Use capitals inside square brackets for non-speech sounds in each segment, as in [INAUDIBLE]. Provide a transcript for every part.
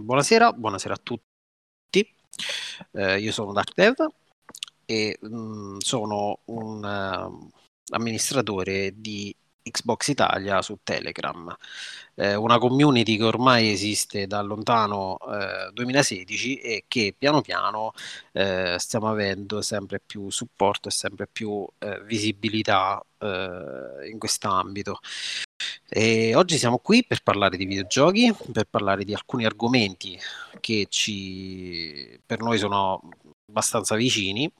buonasera, buonasera a tutti. Eh, io sono Dark Dev e mh, mm, sono un uh, amministratore di Xbox Italia su Telegram, eh, una community che ormai esiste da lontano eh, 2016 e che piano piano eh, stiamo avendo sempre più supporto e sempre più eh, visibilità eh, in quest'ambito. E oggi siamo qui per parlare di videogiochi, per parlare di alcuni argomenti che ci, per noi sono abbastanza vicini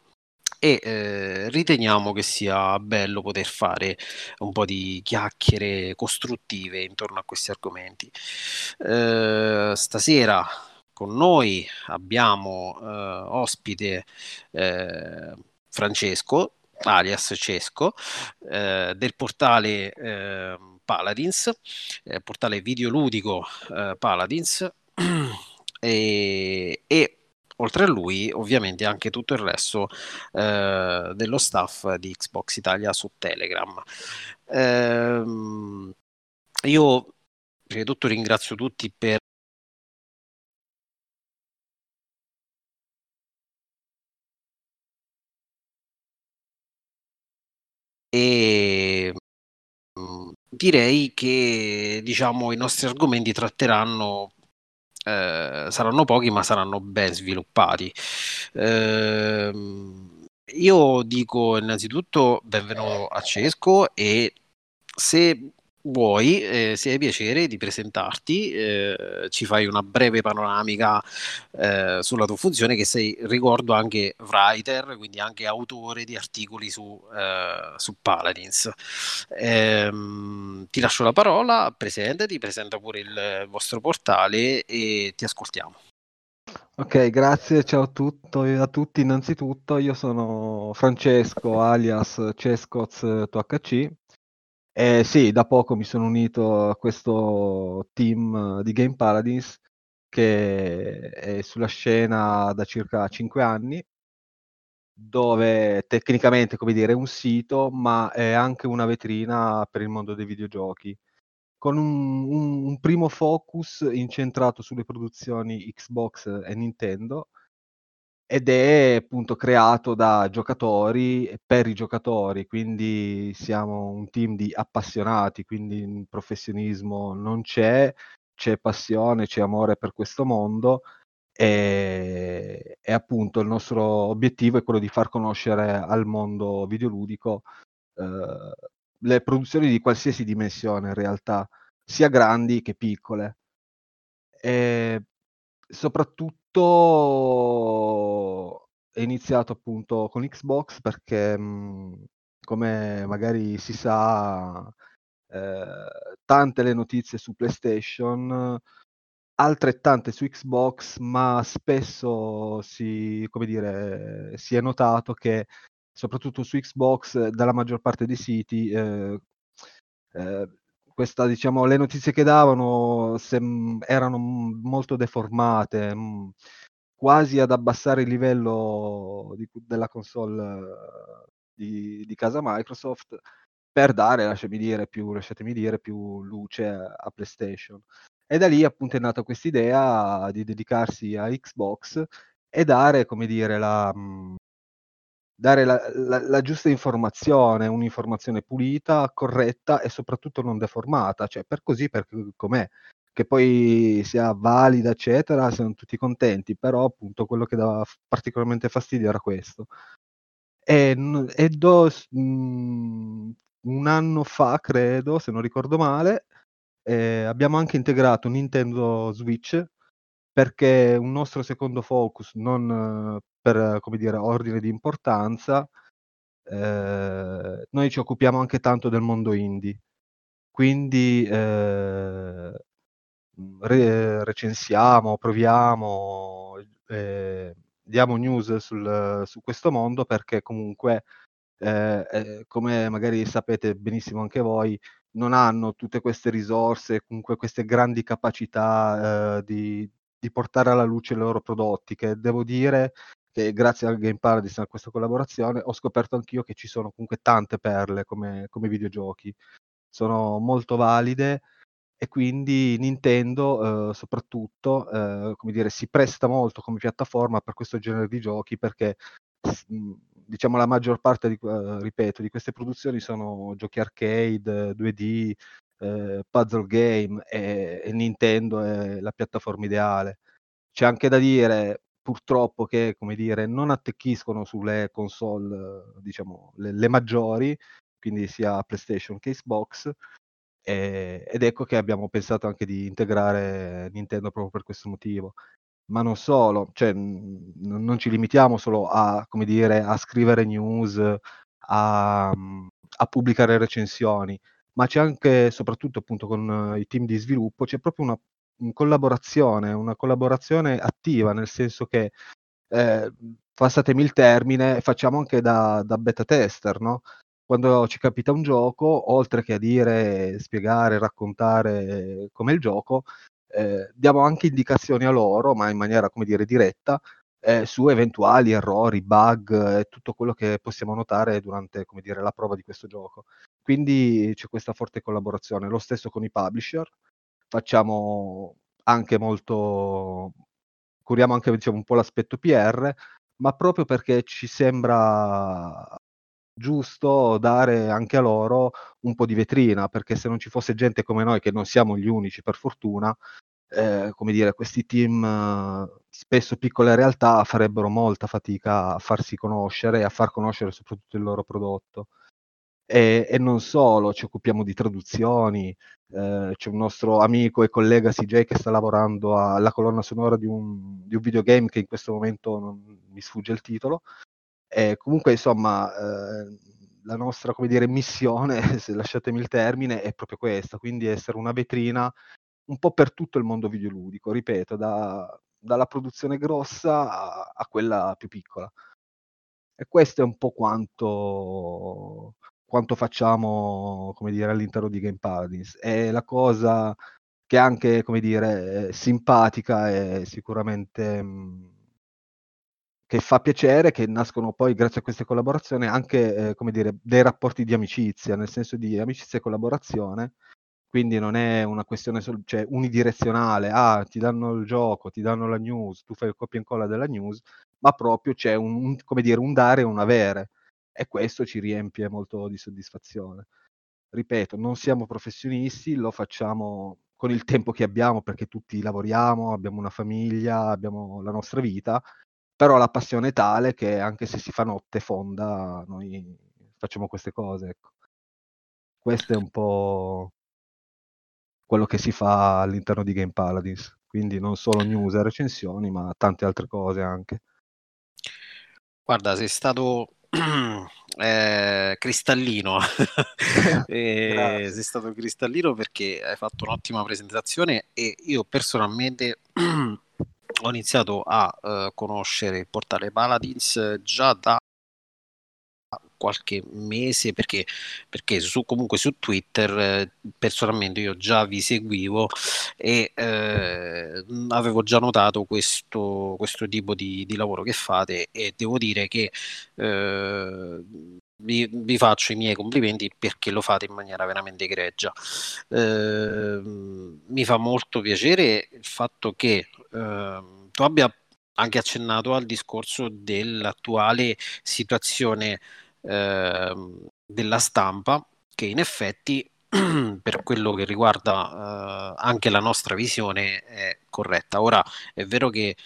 e eh, riteniamo che sia bello poter fare un po' di chiacchiere costruttive intorno a questi argomenti. Eh, stasera con noi abbiamo eh, ospite eh, Francesco, alias Cesco, eh, del portale ehm, Paladins, eh, portale videoludico Paladins. [CLEARS THROAT] e, e oltre a lui ovviamente anche tutto il resto eh, dello staff di Xbox Italia su Telegram. Eh, io prima di tutto ringrazio tutti per e direi che diciamo i nostri argomenti tratteranno eh, saranno pochi ma saranno ben sviluppati. Eh, io dico innanzitutto benvenuto a Cesco e se vuoi, eh, se hai piacere di presentarti, eh, ci fai una breve panoramica eh, sulla tua funzione che sei, ricordo, anche writer, quindi anche autore di articoli su, eh, su Paladins. Ehm, ti lascio la parola, presentati, presenta pure il vostro portale e ti ascoltiamo. Ok, grazie, ciao a, tutto, a tutti. Innanzitutto io sono Francesco alias Cescoz 2HC eh, sì, da poco mi sono unito a questo team di Game Paladins che è sulla scena da circa 5 anni, dove tecnicamente, come dire, è un sito, ma è anche una vetrina per il mondo dei videogiochi, con un, un, un primo focus incentrato sulle produzioni Xbox e Nintendo, ed è appunto creato da giocatori per i giocatori, quindi siamo un team di appassionati, quindi il professionismo non c'è, c'è passione, c'è amore per questo mondo e, e appunto il nostro obiettivo è quello di far conoscere al mondo videoludico eh, le produzioni di qualsiasi dimensione in realtà, sia grandi che piccole. E soprattutto è iniziato appunto con Xbox perché, mhmm, come magari si sa, ehm, tante le notizie su PlayStation, altrettante su Xbox, ma spesso si come dire, si è notato che soprattutto su Xbox dalla maggior parte dei siti, ehm, ehm questa, diciamo, le notizie che davano sem- erano molto deformate, quasi ad abbassare il livello di, della console di, di, casa Microsoft per dare, lasciami dire, più, lasciatemi dire, più luce a, PlayStation. E da lì appunto è nata questa idea di dedicarsi a Xbox e dare, come dire, la, mh, dare la, la, la, giusta informazione, un'informazione pulita, corretta e soprattutto non deformata, cioè per così, per com'è, che poi sia valida, eccetera, siamo tutti contenti, però appunto quello che dava particolarmente fastidio era questo. E, e do, mh, mhmm, un anno fa, credo, se non ricordo male, eh, abbiamo anche integrato Nintendo Switch perché un nostro secondo focus, non per, come dire, ordine di importanza, eh, noi ci occupiamo anche tanto del mondo indie. Quindi eh, re- recensiamo, proviamo, eh, diamo news sul, su questo mondo perché comunque, eh, eh, come magari sapete benissimo anche voi, non hanno tutte queste risorse, comunque queste grandi capacità eh, di, di portare alla luce i loro prodotti, che devo dire che grazie al Game Paradise a questa collaborazione ho scoperto anch'io che ci sono comunque tante perle come, come videogiochi. Sono molto valide e quindi Nintendo eh, soprattutto eh, come dire, si presta molto come piattaforma per questo genere di giochi perché diciamo la maggior parte di, uh, ripeto, di queste produzioni sono giochi arcade, 2D, eh, puzzle game e, e, Nintendo è la piattaforma ideale. C'è anche da dire purtroppo che come dire, non attecchiscono sulle console, diciamo, le, le maggiori, quindi sia PlayStation che Xbox, e, ed ecco che abbiamo pensato anche di integrare Nintendo proprio per questo motivo ma non solo, cioè, n- non ci limitiamo solo a, dire, a scrivere news, a, a pubblicare recensioni, ma c'è anche, soprattutto appunto con i team di sviluppo, c'è proprio una, collaborazione, una collaborazione attiva, nel senso che, eh, passatemi il termine, facciamo anche da, da beta tester, no? Quando ci capita un gioco, oltre che a dire, spiegare, raccontare com'è il gioco, eh, diamo anche indicazioni a loro, ma in maniera, come dire, diretta, eh, su eventuali errori, bug e tutto quello che possiamo notare durante, come dire, la prova di questo gioco. Quindi c'è questa forte collaborazione. Lo stesso con i publisher, facciamo anche molto, curiamo anche diciamo, un po' l'aspetto PR, ma proprio perché ci sembra giusto dare anche a loro un po' di vetrina, perché se non ci fosse gente come noi, che non siamo gli unici per fortuna, eh, come dire, questi team, spesso piccole realtà, farebbero molta fatica a farsi conoscere e a far conoscere soprattutto il loro prodotto. E, e non solo, ci occupiamo di traduzioni, eh, c'è un nostro amico e collega CJ che sta lavorando alla colonna sonora di un, di un videogame che in questo momento non mi sfugge il titolo, e comunque, insomma, eh, la nostra, come dire, missione, [LAUGHS] se lasciatemi il termine, è proprio questa, quindi essere una vetrina un po' per tutto il mondo videoludico, ripeto, da, dalla produzione grossa a, a, quella più piccola. E questo è un po' quanto, quanto facciamo, come dire, all'interno di Game Paladins. È la cosa che è anche, come dire, simpatica e sicuramente... Mh, che fa piacere che nascono poi, grazie a queste collaborazioni, anche eh, come dire, dei rapporti di amicizia, nel senso di amicizia e collaborazione. Quindi non è una questione sol- cioè, unidirezionale, ah, ti danno il gioco, ti danno la news, tu fai il copia e incolla della news, ma proprio c'è un, un, dire, un dare e un avere. E questo ci riempie molto di soddisfazione. Ripeto, non siamo professionisti, lo facciamo con il tempo che abbiamo perché tutti lavoriamo, abbiamo una famiglia, abbiamo la nostra vita però la passione è tale che anche se si fa notte fonda, noi facciamo queste cose. Ecco. Questo è un po' quello che si fa all'interno di Game Paladins, quindi non solo news e recensioni, ma tante altre cose anche. Guarda, sei stato [CLEARS THROAT] eh, cristallino, [LAUGHS] eh, sei stato cristallino perché hai fatto un'ottima presentazione e io personalmente [CLEARS THROAT] ho iniziato a uh, conoscere il portale Paladins già da qualche mese perché, perché su, comunque su Twitter eh, personalmente io già vi seguivo e eh, avevo già notato questo, questo tipo di, di, lavoro che fate e devo dire che eh, vi, vi, faccio i miei complimenti perché lo fate in maniera veramente egregia. Eh, mi fa molto piacere il fatto che eh, tu abbia anche accennato al discorso dell'attuale situazione della stampa che in effetti [CLEARS THROAT] per quello che riguarda eh, anche la nostra visione è corretta. Ora è vero che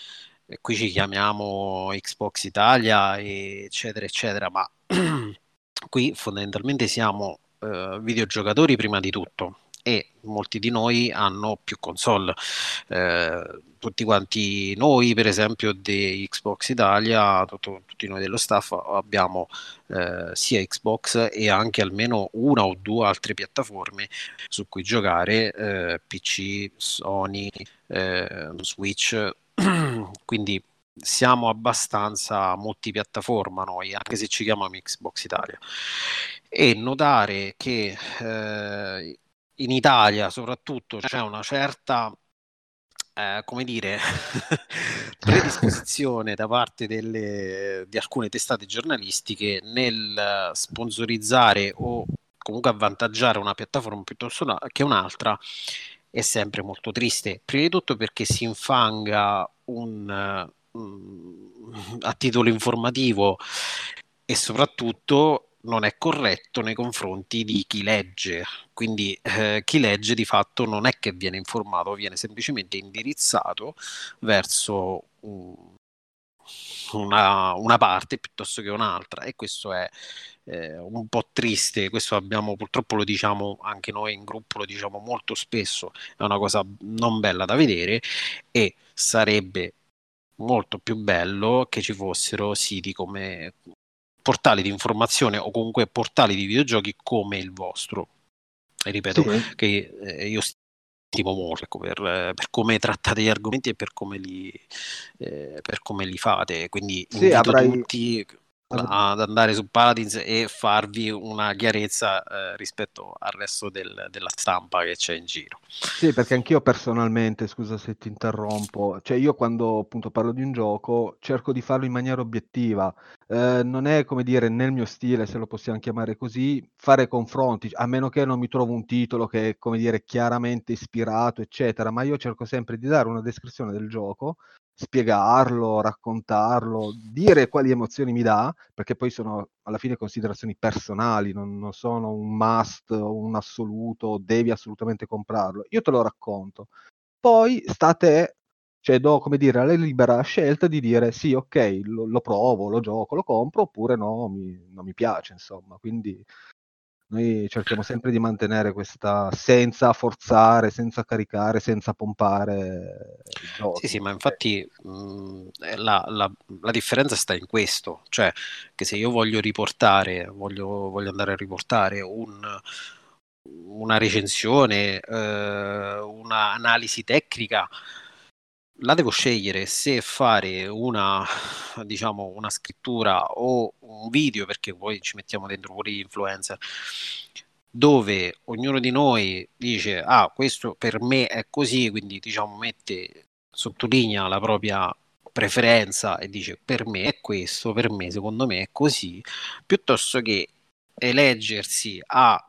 eh, qui ci chiamiamo Xbox Italia eccetera eccetera, ma [CLEARS THROAT] qui fondamentalmente siamo eh, videogiocatori prima di tutto e molti di noi hanno più console. Eh, tutti quanti noi, per esempio, di Xbox Italia, tutto, tutti noi dello staff abbiamo eh, sia Xbox e anche almeno una o due altre piattaforme su cui giocare, eh, PC, Sony, eh, Switch. [CLEARS THROAT] Quindi siamo abbastanza multipiattaforma noi, anche se ci chiamiamo Xbox Italia. E notare che eh, in Italia soprattutto c'è una certa eh, come dire, [LAUGHS] predisposizione da parte delle, di alcune testate giornalistiche nel sponsorizzare o comunque avvantaggiare una piattaforma piuttosto che un'altra. È sempre molto triste. Prima di tutto perché si infanga un, [LAUGHS] a titolo informativo e soprattutto non è corretto nei confronti di chi legge. Quindi eh, chi legge di fatto non è che viene informato, viene semplicemente indirizzato verso un, una, una, parte piuttosto che un'altra. E questo è eh, un po' triste, questo abbiamo purtroppo lo diciamo anche noi in gruppo, lo diciamo molto spesso, è una cosa non bella da vedere e sarebbe molto più bello che ci fossero siti come portali di informazione o comunque portali di videogiochi come il vostro. E ripeto sì. che eh, io stimo molto per, per, come trattate gli argomenti e per come li, eh, per come li fate. Quindi sì, avrai... tutti ad andare su Paladins e farvi una chiarezza eh, rispetto al resto del, della stampa che c'è in giro. Sì, perché anch'io personalmente, scusa se ti interrompo, cioè io quando appunto parlo di un gioco cerco di farlo in maniera obiettiva, eh, non è come dire nel mio stile, se lo possiamo chiamare così, fare confronti, a meno che non mi trovo un titolo che è come dire chiaramente ispirato, eccetera, ma io cerco sempre di dare una descrizione del gioco spiegarlo, raccontarlo, dire quali emozioni mi dà, perché poi sono alla fine considerazioni personali, non, non sono un must un assoluto, devi assolutamente comprarlo. Io te lo racconto. Poi sta a te, cioè do come dire la libera scelta di dire sì, ok, lo, lo provo, lo gioco, lo compro, oppure no, mi, non mi piace, insomma. Quindi noi cerchiamo sempre di mantenere questa senza forzare, senza caricare, senza pompare. Sì, sì, ma infatti mh, eh, la, la, la, differenza sta in questo, cioè che se io voglio riportare, voglio, voglio andare a riportare un, una recensione, eh, un'analisi tecnica, la devo scegliere se fare una, diciamo, una scrittura o un video, perché poi ci mettiamo dentro pure gli influencer, dove ognuno di noi dice, ah, questo per me è così, quindi diciamo mette, sottolinea la propria preferenza e dice per me è questo, per me secondo me è così, piuttosto che eleggersi a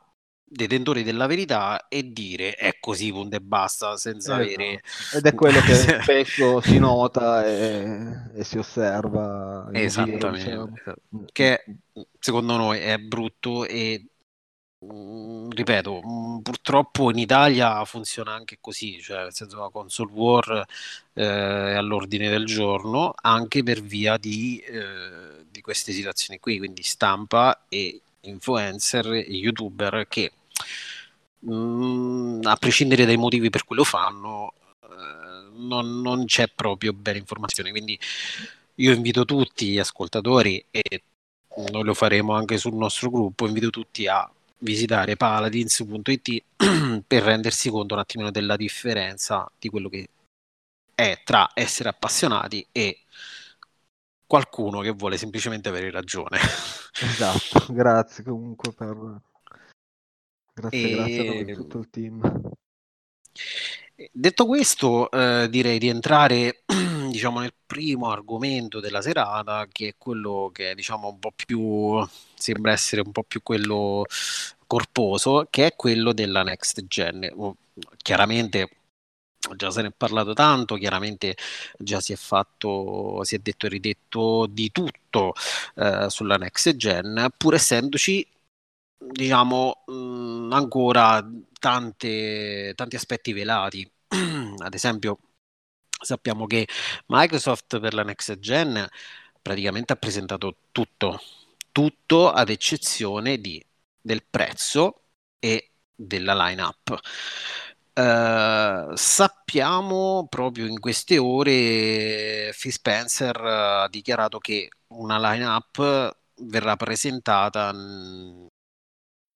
detentori della verità e dire è così punto e basta senza esatto. avere ed è quello che spesso [LAUGHS] si nota e, e si osserva esattamente diciamo. Mm, che mm. secondo noi è brutto e mh, mm, ripeto mh, purtroppo in Italia funziona anche così cioè nel senso la console war eh, è all'ordine del giorno anche per via di, eh, di queste situazioni qui quindi stampa e influencer e youtuber che mh, mm, a prescindere dai motivi per cui lo fanno eh, non, non, c'è proprio bella informazione. Quindi io invito tutti gli ascoltatori e noi lo faremo anche sul nostro gruppo invito tutti a visitare paladins.it [CLEARS THROAT] per rendersi conto un attimino della differenza di quello che è tra essere appassionati e qualcuno che vuole semplicemente avere ragione. Esatto, [LAUGHS] grazie comunque per... Grazie, e... grazie a tutto il team. Detto questo, eh, direi di entrare [CLEARS THROAT] diciamo, nel primo argomento della serata, che è quello che diciamo, un po' più sembra essere un po' più quello corposo, che è quello della next gen. Chiaramente già se ne è parlato tanto, chiaramente già si è fatto, si è detto e ridetto di tutto eh, sulla next gen, pur essendoci diciamo mh, ancora tante, tanti aspetti velati. [CLEARS THROAT] Ad esempio, sappiamo che Microsoft per la next gen praticamente ha presentato tutto, tutto ad eccezione di, del prezzo e della line-up. Uh, sappiamo proprio in queste ore Phil Spencer ha dichiarato che una line-up verrà presentata mh,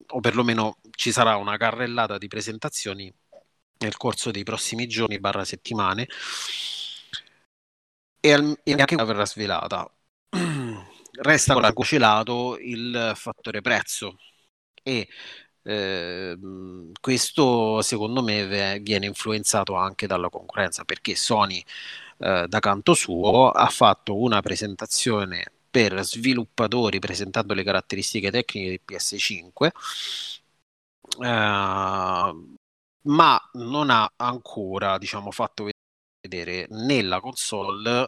o perlomeno ci sarà una carrellata di presentazioni nel corso dei prossimi giorni barra settimane. E, al, e anche una verrà svelata. [CLEARS THROAT] Resta ancora cocelato il fattore prezzo. E eh, questo secondo me viene influenzato anche dalla concorrenza perché Sony eh, da canto suo ha fatto una presentazione per sviluppatori presentando le caratteristiche tecniche del PS5 eh, ma non ha ancora diciamo, fatto vedere né la console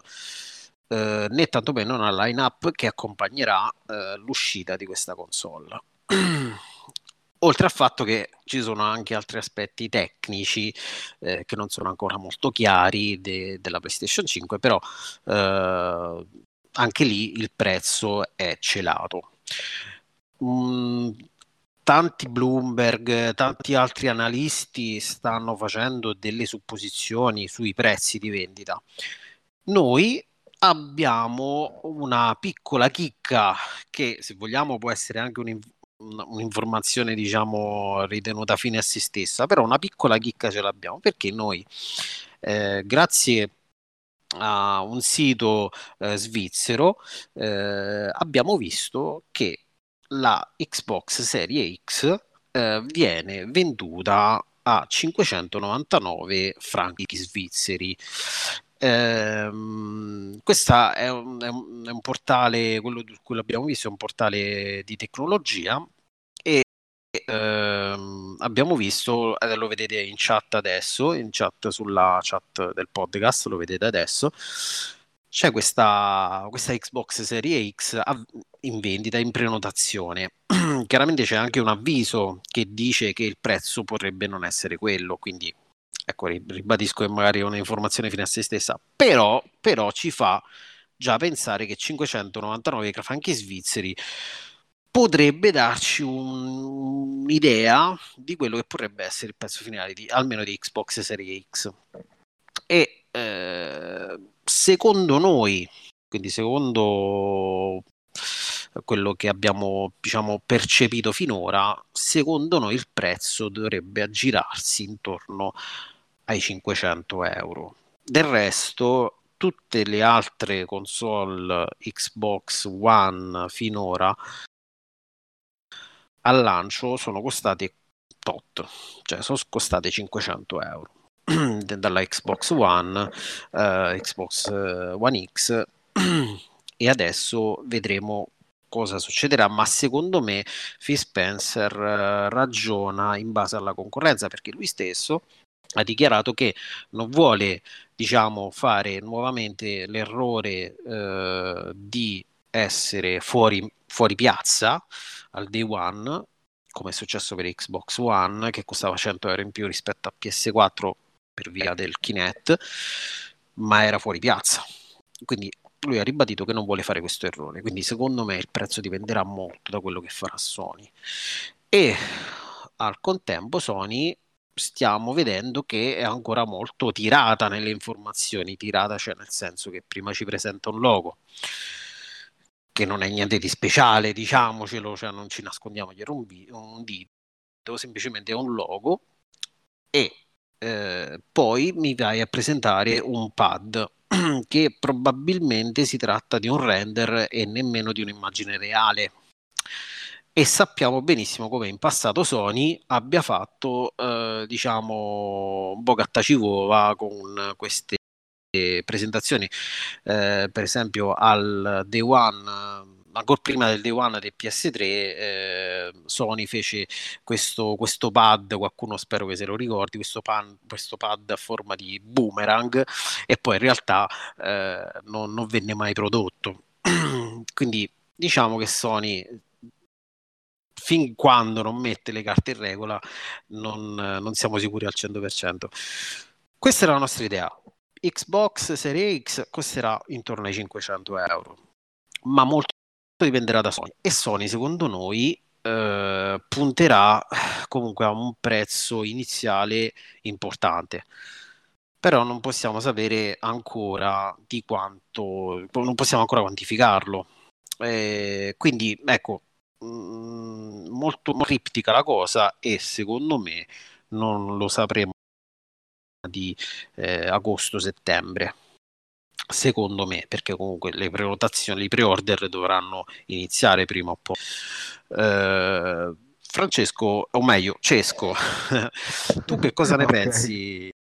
eh, né tantomeno una line-up che accompagnerà eh, l'uscita di questa console. [CLEARS THROAT] Oltre al fatto che ci sono anche altri aspetti tecnici eh, che non sono ancora molto chiari de- della PlayStation 5, però eh, anche lì il prezzo è celato. Mm, tanti Bloomberg, tanti altri analisti stanno facendo delle supposizioni sui prezzi di vendita. Noi abbiamo una piccola chicca che se vogliamo può essere anche un, un'informazione diciamo ritenuta fine a se stessa, però una piccola chicca ce l'abbiamo perché noi eh, grazie a un sito eh, svizzero eh, abbiamo visto che la Xbox Serie X eh, viene venduta a 599 franchi svizzeri. Ehm, questa è è, è un, portale, quello di cui abbiamo visto, è un portale di tecnologia e ehm, abbiamo visto, eh, lo vedete in chat adesso, in chat sulla chat del podcast, lo vedete adesso, c'è questa, questa Xbox Serie X in vendita, in prenotazione. [CLEARS THROAT] Chiaramente c'è anche un avviso che dice che il prezzo potrebbe non essere quello, quindi ecco, ribadisco che magari è un'informazione fine a se stessa, però, però ci fa già pensare che 599 franchi svizzeri potrebbe darci un, un'idea di quello che potrebbe essere il prezzo finale di, almeno di Xbox Series X. E eh, secondo noi, quindi secondo quello che abbiamo diciamo, percepito finora, secondo noi il prezzo dovrebbe aggirarsi intorno ai 500 euro. Del resto, tutte le altre console Xbox One finora al lancio sono costate tot, cioè sono costate 500 euro [CLEARS THROAT] dalla Xbox One, uh, Xbox eh, One X [CLEARS THROAT] e adesso vedremo cosa succederà, ma secondo me Phil Spencer uh, ragiona in base alla concorrenza perché lui stesso ha dichiarato che non vuole diciamo fare nuovamente l'errore uh, di essere fuori, fuori piazza al day one come è successo per Xbox One che costava 100 euro in più rispetto a PS4 per via del Kinect, ma era fuori piazza. Quindi lui ha ribadito che non vuole fare questo errore, quindi secondo me il prezzo dipenderà molto da quello che farà Sony. E al contempo Sony stiamo vedendo che è ancora molto tirata nelle informazioni, tirata cioè nel senso che prima ci presenta un logo che non è niente di speciale, diciamocelo, cioè non ci nascondiamo dietro un, un dito, semplicemente è un logo e eh, poi mi vai a presentare un pad [CLEARS THROAT] che probabilmente si tratta di un render e nemmeno di un'immagine reale. E sappiamo benissimo come in passato Sony abbia fatto, eh, diciamo, bogattacivuova con queste presentazioni. Eh, per esempio, al Day One ancora prima del day one del PS3 eh, Sony fece questo, questo, pad, qualcuno spero che se lo ricordi, questo, pan, questo, pad a forma di boomerang e poi in realtà eh, non, non, venne mai prodotto. [CLEARS THROAT] Quindi diciamo che Sony fin quando non mette le carte in regola non, non siamo sicuri al 100%. Questa è la nostra idea. Xbox Series X costerà intorno ai 500 euro, ma molto dipenderà da Sony e Sony secondo noi eh, punterà comunque a un prezzo iniziale importante però non possiamo sapere ancora di quanto non possiamo ancora quantificarlo eh, quindi ecco mh, mm, molto criptica la cosa e secondo me non lo sapremo di eh, agosto-settembre secondo me, perché comunque le prenotazioni, i pre-order dovranno iniziare prima o poi. Eh, Francesco, o meglio, Cesco, [LAUGHS] tu che cosa ne [LAUGHS] okay. pensi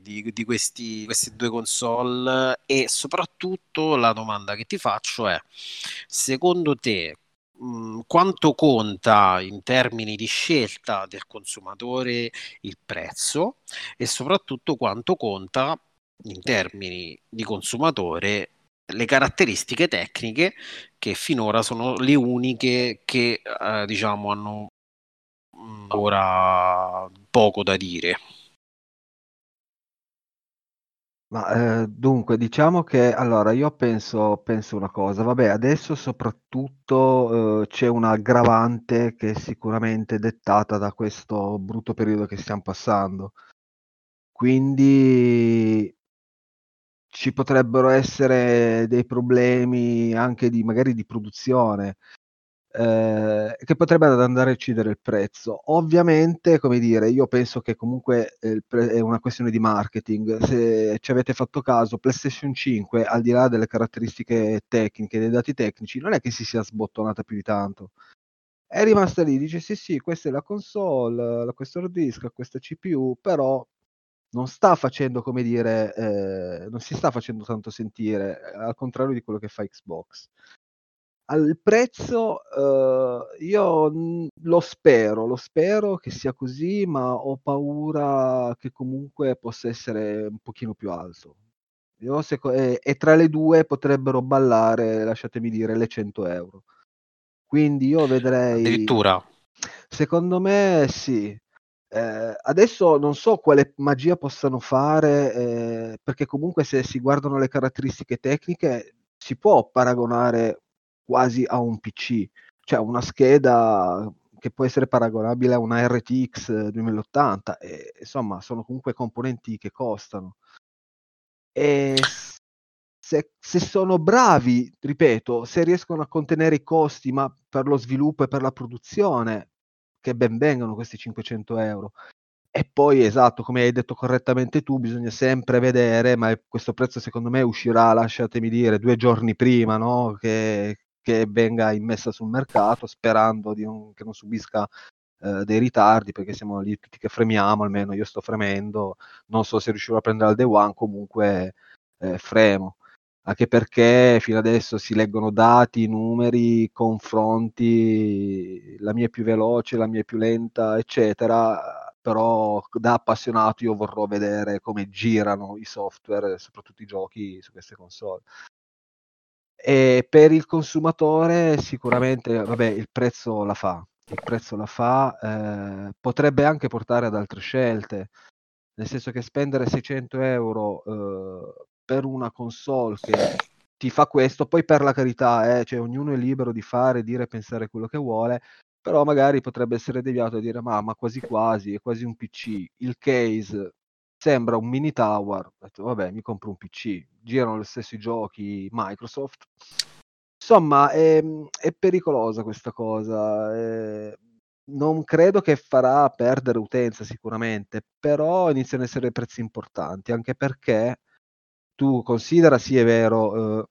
di, di questi, queste due console? E soprattutto la domanda che ti faccio è, secondo te mh, quanto conta in termini di scelta del consumatore il prezzo e soprattutto quanto conta in termini di consumatore le caratteristiche tecniche che finora sono le uniche che eh, diciamo hanno ora poco da dire. Ma eh, dunque, diciamo che allora io penso, penso una cosa, vabbè, adesso soprattutto eh, c'è un'aggravante che è sicuramente dettata da questo brutto periodo che stiamo passando. Quindi ci potrebbero essere dei problemi anche di magari di produzione eh, che potrebbe andare a incidere il prezzo. Ovviamente, come dire, io penso che comunque eh, è una questione di marketing. Se ci avete fatto caso, PlayStation 5, al di là delle caratteristiche tecniche, dei dati tecnici, non è che si sia sbottonata più di tanto. È rimasta lì, dice sì sì, questa è la console, questo hard disk, questa CPU, però non sta facendo, come dire, eh, non si sta facendo tanto sentire, al contrario di quello che fa Xbox. Al prezzo, uhm, io, lo spero, lo spero che sia così, ma ho paura che comunque possa essere un pochino più alto. Io seco e e tra le 2 potrebbero ballare, lasciatemi dire, le 100 €. Quindi io vedrei Addirittura? Secondo me sì. Ehm, adesso non so quale magia possano fare, ehm, perché comunque se si guardano le caratteristiche tecniche si può paragonare quasi a un PC, cioè una scheda che può essere paragonabile a una RTX 2080 e insomma sono comunque componenti che costano. E se, se sono bravi, ripeto, se riescono a contenere i costi, ma per lo sviluppo e per la produzione, che ben vengano questi 500 euro. E poi, esatto, come hai detto correttamente tu, bisogna sempre vedere, ma questo prezzo secondo me uscirà, lasciatemi dire, due giorni prima, no? che, che venga immessa sul mercato, sperando non, che non subisca eh, dei ritardi, perché siamo lì tutti che fremiamo, almeno io sto fremendo, non so se riuscirò a prendere al day one, comunque eh, fremo. Anche perché fino adesso si leggono dati, numeri, confronti, la mia è più veloce, la mia è più lenta, eccetera. Però da appassionato io vorrò vedere come girano i software, soprattutto i giochi su queste console. E per il consumatore sicuramente, vabbè, il prezzo la fa, il prezzo la fa, ehm, potrebbe anche portare ad altre scelte, nel senso che spendere 600 euro uhm, per una console che ti fa questo, poi per la carità, eh, cioè ognuno è libero di fare, dire e pensare quello che vuole, però magari potrebbe essere deviato a dire: "Ma ma quasi quasi, è quasi un PC". Il case sembra un mini tower, ho detto vabbè mi compro un PC, girano gli stessi giochi Microsoft. Insomma è, mhmm, è pericolosa questa cosa, ehm, non credo che farà perdere utenza sicuramente, però iniziano ad essere prezzi importanti, anche perché tu considera, sì è vero, uhm,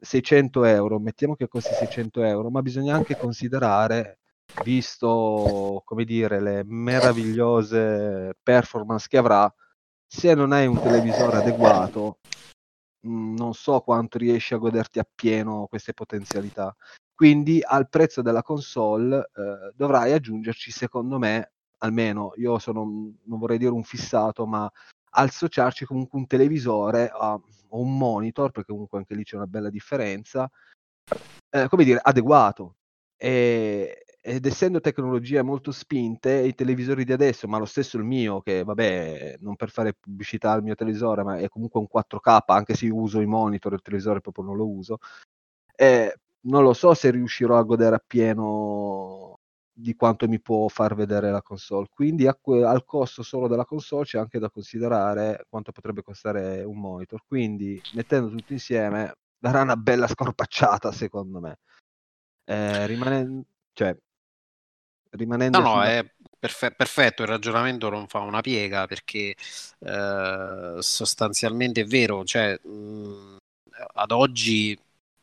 600 €, mettiamo che costi 600 €, ma bisogna anche considerare, visto, come dire, le meravigliose performance che avrà se non hai un televisore adeguato, mhmm, non so quanto riesci a goderti appieno queste potenzialità. Quindi al prezzo della console, ehm, dovrai aggiungerci secondo me, almeno io sono non vorrei dire un fissato, ma associarci comunque un televisore a o un monitor, perché comunque anche lì c'è una bella differenza, ehm, come dire, adeguato. Ehm ed essendo tecnologie molto spinte, i televisori di adesso, ma lo stesso il mio, che vabbè, non per fare pubblicità al mio televisore, ma è comunque un 4K, anche se uso i monitor, il televisore proprio non lo uso, eh, non lo so se riuscirò a godere appieno di quanto mi può far vedere la console. Quindi que- al costo solo della console c'è anche da considerare quanto potrebbe costare un monitor. Quindi mettendo tutto insieme darà una bella scorpacciata, secondo me. Eh, rimane, cioè, rimanendo no, no, è perfe- perfetto, il ragionamento non fa una piega perché eh, sostanzialmente è vero, cioè mh, ad oggi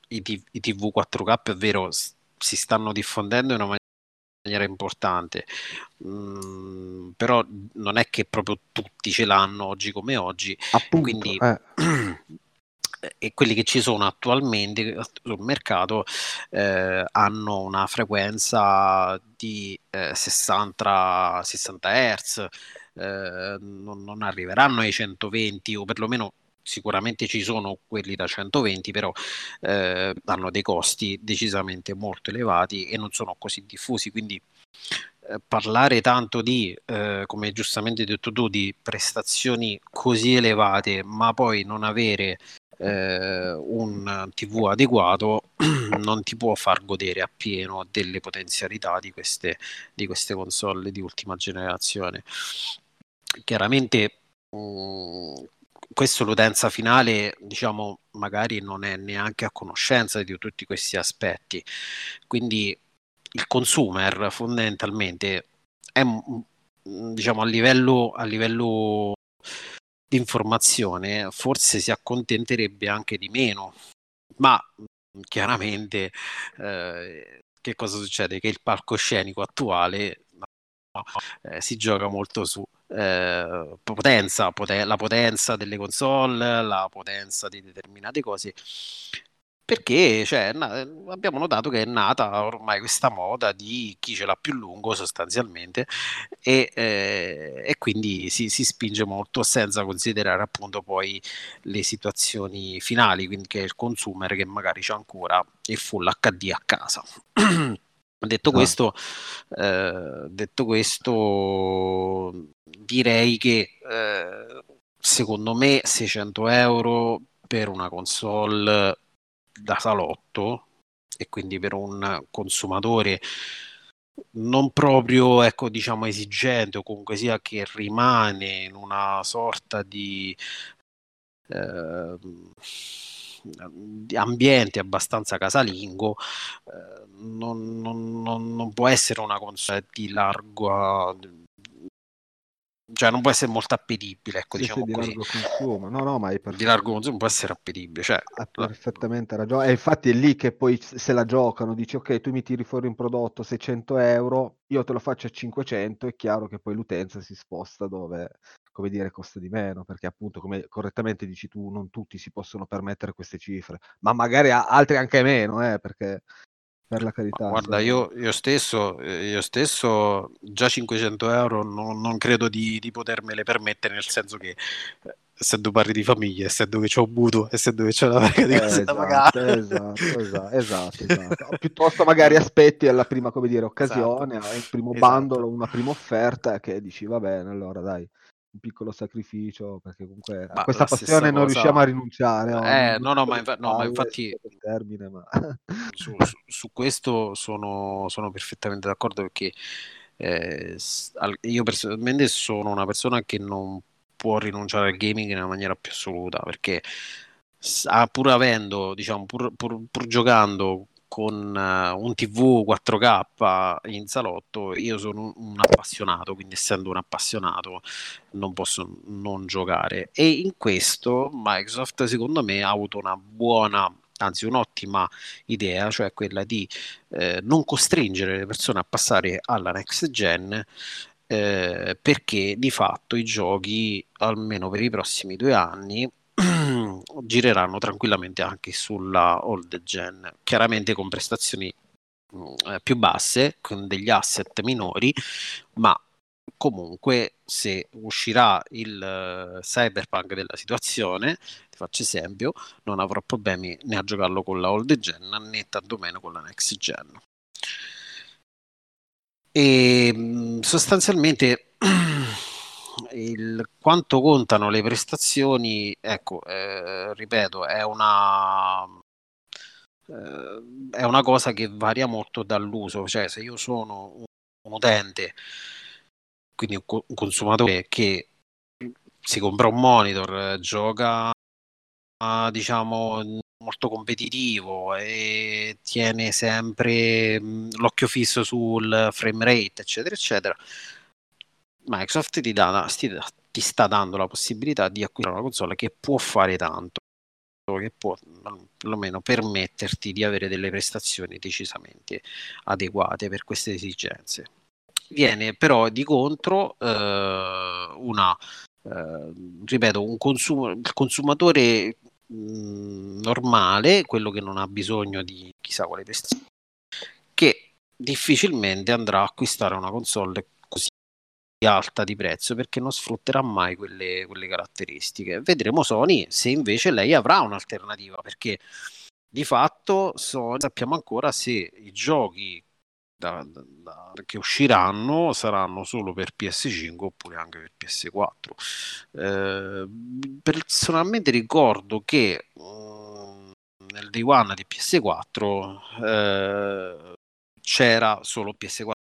i, t- i, TV 4K è vero si stanno diffondendo in una maniera importante, mm, però non è che proprio tutti ce l'hanno oggi come oggi, Appunto, quindi eh. [CLEARS THROAT] e quelli che ci sono attualmente sul mercato eh, hanno una frequenza di eh, 60, 60 Hz, eh, non, non, arriveranno ai 120 o perlomeno sicuramente ci sono quelli da 120 però eh, hanno dei costi decisamente molto elevati e non sono così diffusi. Quindi eh, parlare tanto di, eh, come giustamente detto tu, di prestazioni così elevate, ma poi non avere eh, un TV adeguato [CLEARS THROAT] non ti può far godere appieno delle potenzialità di queste, di queste console di ultima generazione. Chiaramente mh, mm, questo l'utenza finale, diciamo, magari non è neanche a conoscenza di tutti questi aspetti. Quindi il consumer fondamentalmente è diciamo a livello, a livello di informazione forse si accontenterebbe anche di meno ma chiaramente eh, che cosa succede? Che il palcoscenico attuale eh, si gioca molto su eh, potenza, poten- la potenza delle console, la potenza di determinate cose perché cioè, na- abbiamo notato che è nata ormai questa moda di chi ce l'ha più lungo sostanzialmente e, eh, e quindi si, si, spinge molto senza considerare appunto poi le situazioni finali, quindi che è il consumer che magari c'è ancora il full HD a casa. [CLEARS THROAT] detto, ah. questo, eh, detto questo, direi che eh, secondo me 600 euro per una console da salotto e quindi per un consumatore non proprio ecco diciamo esigente o comunque sia che rimane in una sorta di, eh, di ambiente abbastanza casalingo eh, non, non, non, può essere una console di largo cioè non può essere molto appetibile, ecco, sì, diciamo sì, di così. largo consumo. No, no, ma è per... di largo consumo può essere appetibile, cioè... ha perfettamente ragione. E infatti è lì che poi se la giocano, dici ok, tu mi tiri fuori un prodotto 600 euro, io te lo faccio a 500, è chiaro che poi l'utenza si sposta dove, come dire, costa di meno, perché appunto, come correttamente dici tu, non tutti si possono permettere queste cifre, ma magari altri anche meno, eh, perché per la carità. guarda, io, io, stesso, eh, io stesso già 500 euro non, non credo di, di, potermele permettere, nel senso che eh, essendo parli di famiglia, essendo che c'ho un mutuo, essendo che c'è una paga di eh, cose esatto, da pagare. Esatto, [LAUGHS] esatto, esatto, esatto. Piuttosto [LAUGHS] magari aspetti alla prima, come dire, occasione, esatto. il primo esatto. bandolo, una prima offerta che dici va bene, allora dai un piccolo sacrificio perché comunque a questa passione non cosa... riusciamo a rinunciare. No, eh, no, no, ma, infa- no, ma infatti termine, ma... su, [LAUGHS] su, su, questo sono, sono, perfettamente d'accordo perché eh, io personalmente sono una persona che non può rinunciare al gaming nella maniera più assoluta perché pur avendo, diciamo, pur, pur, pur giocando con uh, un TV 4K in salotto, io sono un, un, appassionato, quindi essendo un appassionato non posso non giocare. E in questo Microsoft secondo me ha avuto una buona, anzi un'ottima idea, cioè quella di eh, non costringere le persone a passare alla next gen. Eh, perché di fatto i giochi, almeno per i prossimi due anni, [CLEARS THROAT] gireranno tranquillamente anche sulla old gen, chiaramente con prestazioni mm, eh, più basse, con degli asset minori, ma comunque se uscirà il uh, cyberpunk della situazione, ti faccio esempio, non avrò problemi né a giocarlo con la old gen né tantomeno con la next gen. E mm, sostanzialmente [CLEARS THROAT] il, quanto contano le prestazioni, ecco, eh, ripeto, è una, eh, è una cosa che varia molto dall'uso, cioè se io sono un, un utente, quindi un, un, consumatore che si compra un monitor, gioca diciamo molto competitivo e tiene sempre l'occhio fisso sul frame rate, eccetera, eccetera Microsoft ti, dà, ti sta dando la possibilità di acquistare una console che può fare tanto, che può perlomeno permetterti di avere delle prestazioni decisamente adeguate per queste esigenze. Viene però di contro eh, una, eh, ripeto, un consumo, il consumatore mh, normale, quello che non ha bisogno di chissà quale prestazione, che difficilmente andrà a acquistare una console alta di prezzo perché non sfrutterà mai quelle, quelle caratteristiche. Vedremo Sony se invece lei avrà un'alternativa perché di fatto Sony sappiamo ancora se i giochi da, da, che usciranno saranno solo per PS5 oppure anche per PS4. Eh, personalmente ricordo che um, nel day one di PS4 eh, c'era solo PS4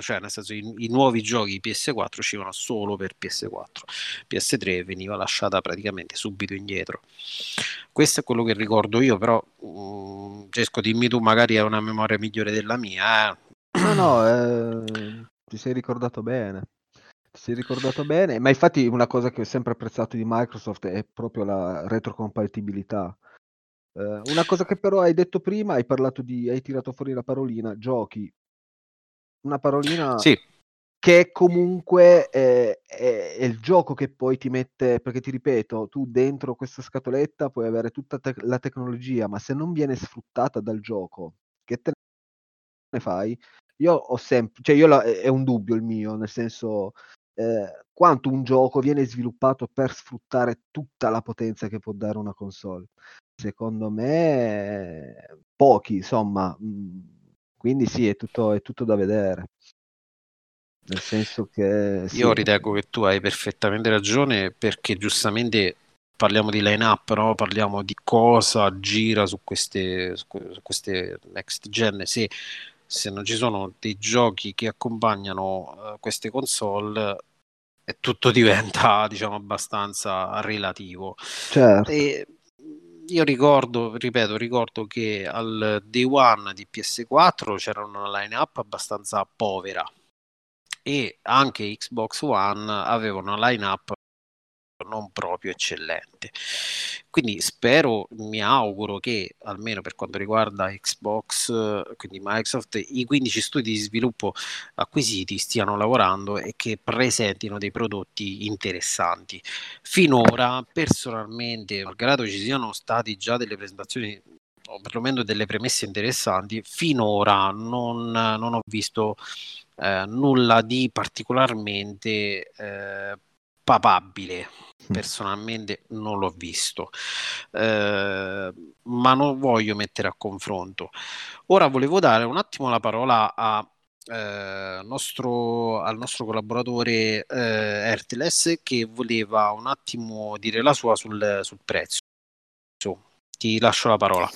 cioè nel senso i, i, nuovi giochi PS4 uscivano solo per PS4 PS3 veniva lasciata praticamente subito indietro. Questo è quello che ricordo io però um, dimmi tu magari hai una memoria migliore della mia eh. no no eh, ti sei ricordato bene. Ti sei ricordato bene ma infatti una cosa che ho sempre apprezzato di Microsoft è proprio la retrocompatibilità. Eh, una cosa che però hai detto prima hai parlato di hai tirato fuori la parolina giochi una parolina sì. che comunque è, è, è, il gioco che poi ti mette, perché ti ripeto, tu dentro questa scatoletta puoi avere tutta te- la tecnologia, ma se non viene sfruttata dal gioco, che te ne fai? Io ho sempre, cioè io la, è un dubbio il mio, nel senso eh, quanto un gioco viene sviluppato per sfruttare tutta la potenza che può dare una console. Secondo me pochi, insomma. Mh, mm, quindi sì, è tutto, è tutto da vedere. Nel senso che... Sì. Io ritengo che tu hai perfettamente ragione perché giustamente parliamo di line-up, no? parliamo di cosa gira su queste, su queste next gen. Se, se, non ci sono dei giochi che accompagnano uh, queste console, e tutto diventa [LAUGHS] diciamo abbastanza relativo. Certo. E io ricordo, ripeto, ricordo che al day one di PS4 c'era una line-up abbastanza povera e anche Xbox One aveva una line-up non proprio eccellente. Quindi spero, mi auguro che almeno per quanto riguarda Xbox, quindi Microsoft, i 15 studi di sviluppo acquisiti stiano lavorando e che presentino dei prodotti interessanti. Finora, personalmente, malgrado ci siano stati già delle presentazioni o perlomeno delle premesse interessanti, finora non, non ho visto eh, nulla di particolarmente eh, papabile Mm. personalmente non l'ho visto, eh, ma non voglio mettere a confronto. Ora volevo dare un attimo la parola a, eh, nostro, al nostro collaboratore eh, Erteles che voleva un attimo dire la sua sul, sul prezzo. Ti lascio la parola.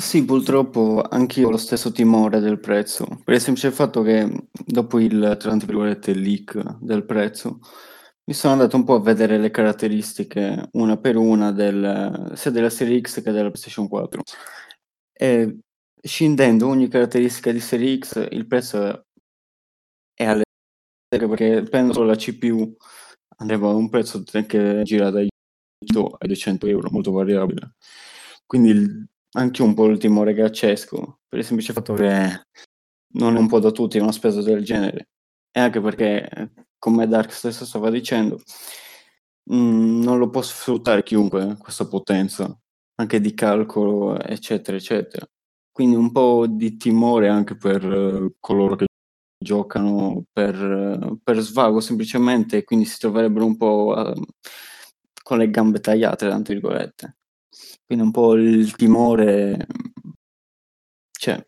Sì, purtroppo anch'io ho lo stesso timore del prezzo, per il semplice fatto che dopo il, leak del prezzo, mi sono andato un po' a vedere le caratteristiche una per una del, sia della Serie X che della PlayStation 4 e scindendo ogni caratteristica di Serie X il prezzo è alle perché prendo solo la CPU andremo a un prezzo che gira dai 100 ai 200 euro molto variabile. Quindi il, anche un po' il timore gaccesco per il semplice fatto che non è un po' da tutti una spesa del genere e anche perché come Dark stesso stava dicendo, mh, mm, non lo può sfruttare chiunque questa potenza, anche di calcolo, eccetera, eccetera. Quindi un po' di timore anche per uh, coloro che giocano per, uh, per, svago semplicemente quindi si troverebbero un po' uh, con le gambe tagliate, tra virgolette. Quindi un po' il timore c'è.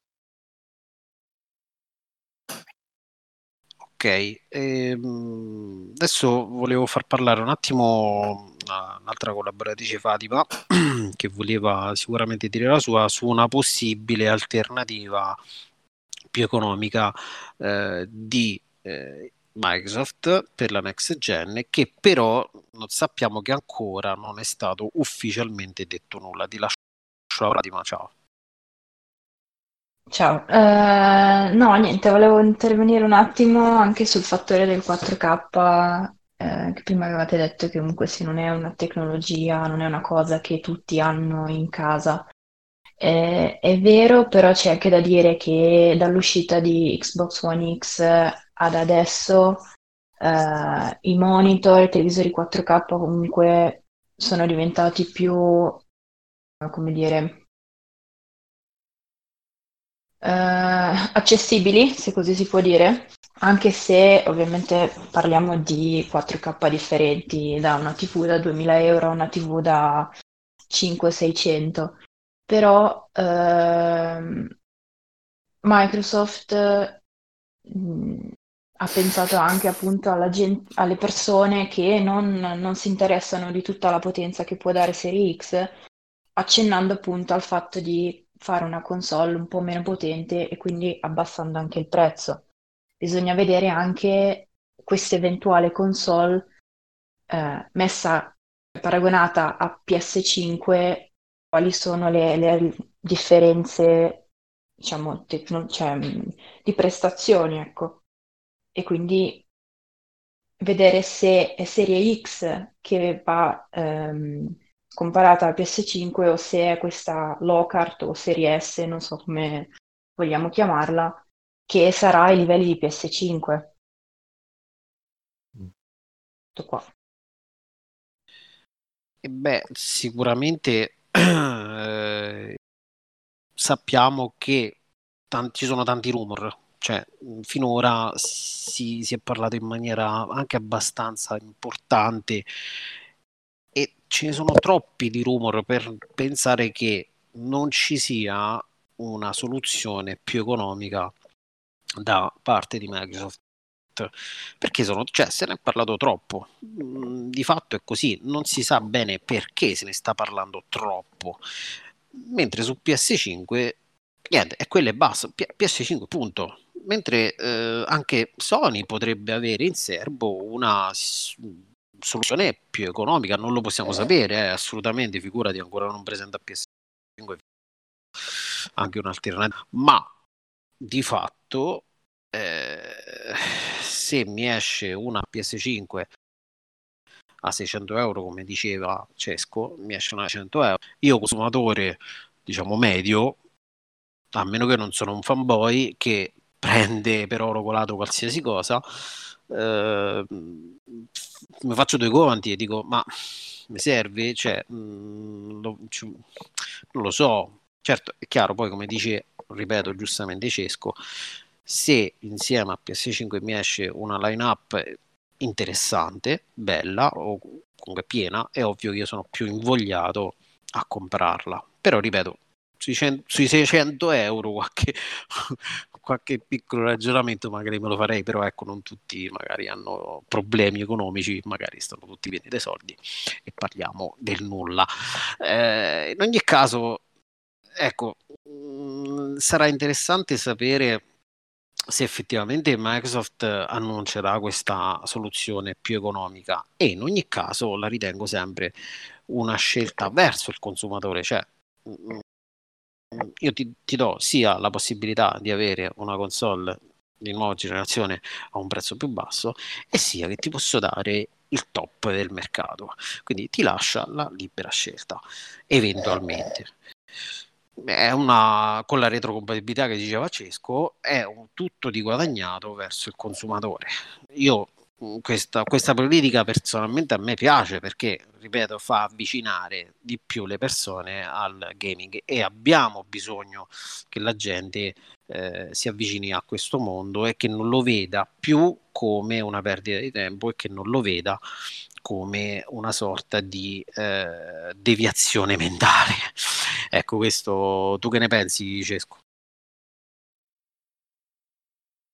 Ok, ehm, adesso volevo far parlare un attimo un'altra collaboratrice Fatima [CLEARS THROAT] che voleva sicuramente dire la sua su una possibile alternativa più economica eh, di eh, Microsoft per la next gen che però non sappiamo che ancora non è stato ufficialmente detto nulla. Ti lascio la Fatima, ciao. Ciao, eh, no, niente, volevo intervenire un attimo anche sul fattore del 4K, eh, che prima avevate detto che comunque se non è una tecnologia, non è una cosa che tutti hanno in casa. Eh, è vero, però c'è anche da dire che dall'uscita di Xbox One X ad adesso eh, i monitor, i televisori 4K comunque sono diventati più, come dire, eh, accessibili, se così si può dire, anche se ovviamente parliamo di 4K differenti, da una TV da 2000 euro a una TV da 500-600, però ehm, Microsoft mh, ha pensato anche appunto alla gen- alle persone che non, non si interessano di tutta la potenza che può dare Serie X, accennando appunto al fatto di fare una console un po' meno potente e quindi abbassando anche il prezzo. Bisogna vedere anche questa eventuale console eh, messa paragonata a PS5, quali sono le, le differenze, diciamo, tecno- cioè, di prestazioni, ecco e quindi vedere se è serie X che va ehm, comparata alla PS5 o se è questa Lockhart o serie S, non so come vogliamo chiamarla, che sarà ai livelli di PS5. Tutto qua. E beh, sicuramente [CLEARS THROAT] eh, sappiamo che tanti, ci sono tanti rumor cioè, finora si, si, è parlato in maniera anche abbastanza importante e ce ne sono troppi di rumor per pensare che non ci sia una soluzione più economica da parte di Microsoft perché sono, cioè, se ne è parlato troppo. Di fatto è così, non si sa bene perché se ne sta parlando troppo. Mentre su PS5 niente, è quello e basta. PS5 punto. Mentre eh, anche Sony potrebbe avere in serbo una soluzione più economica, non lo possiamo sapere, eh, assolutamente, figurati, ancora non presenta PS5 anche un'alternativa, ma di fatto eh, se mi esce una PS5 a 600 euro come diceva Cesco mi esce una 100 euro. Io consumatore diciamo medio a meno che non sono un fanboy che prende per oro colato qualsiasi cosa, eh, mi faccio due conti e dico, ma mi serve? Cioè, mh, mm, lo, ci, non lo so. Certo, è chiaro, poi come dice, ripeto giustamente Cesco, se insieme a PS5 mi esce una line-up interessante, bella o comunque piena, è ovvio che io sono più invogliato a comprarla. Però ripeto, sui, 100, sui 600 euro qualche, [LAUGHS] qualche piccolo ragionamento magari me lo farei, però ecco, non tutti magari hanno problemi economici, magari stanno tutti pieni dei soldi e parliamo del nulla. Eh, in ogni caso, ecco, mh, mm, sarà interessante sapere se effettivamente Microsoft annuncerà questa soluzione più economica e in ogni caso la ritengo sempre una scelta verso il consumatore, cioè mm, io ti, ti, do sia la possibilità di avere una console di nuova generazione a un prezzo più basso e sia che ti posso dare il top del mercato. Quindi ti lascia la libera scelta eventualmente. È una, con la retrocompatibilità che diceva Cesco è un tutto di guadagnato verso il consumatore. Io questa, questa, politica personalmente a me piace perché, ripeto, fa avvicinare di più le persone al gaming e abbiamo bisogno che la gente eh, si avvicini a questo mondo e che non lo veda più come una perdita di tempo e che non lo veda come una sorta di eh, deviazione mentale. [LAUGHS] ecco, questo tu che ne pensi, Cesco?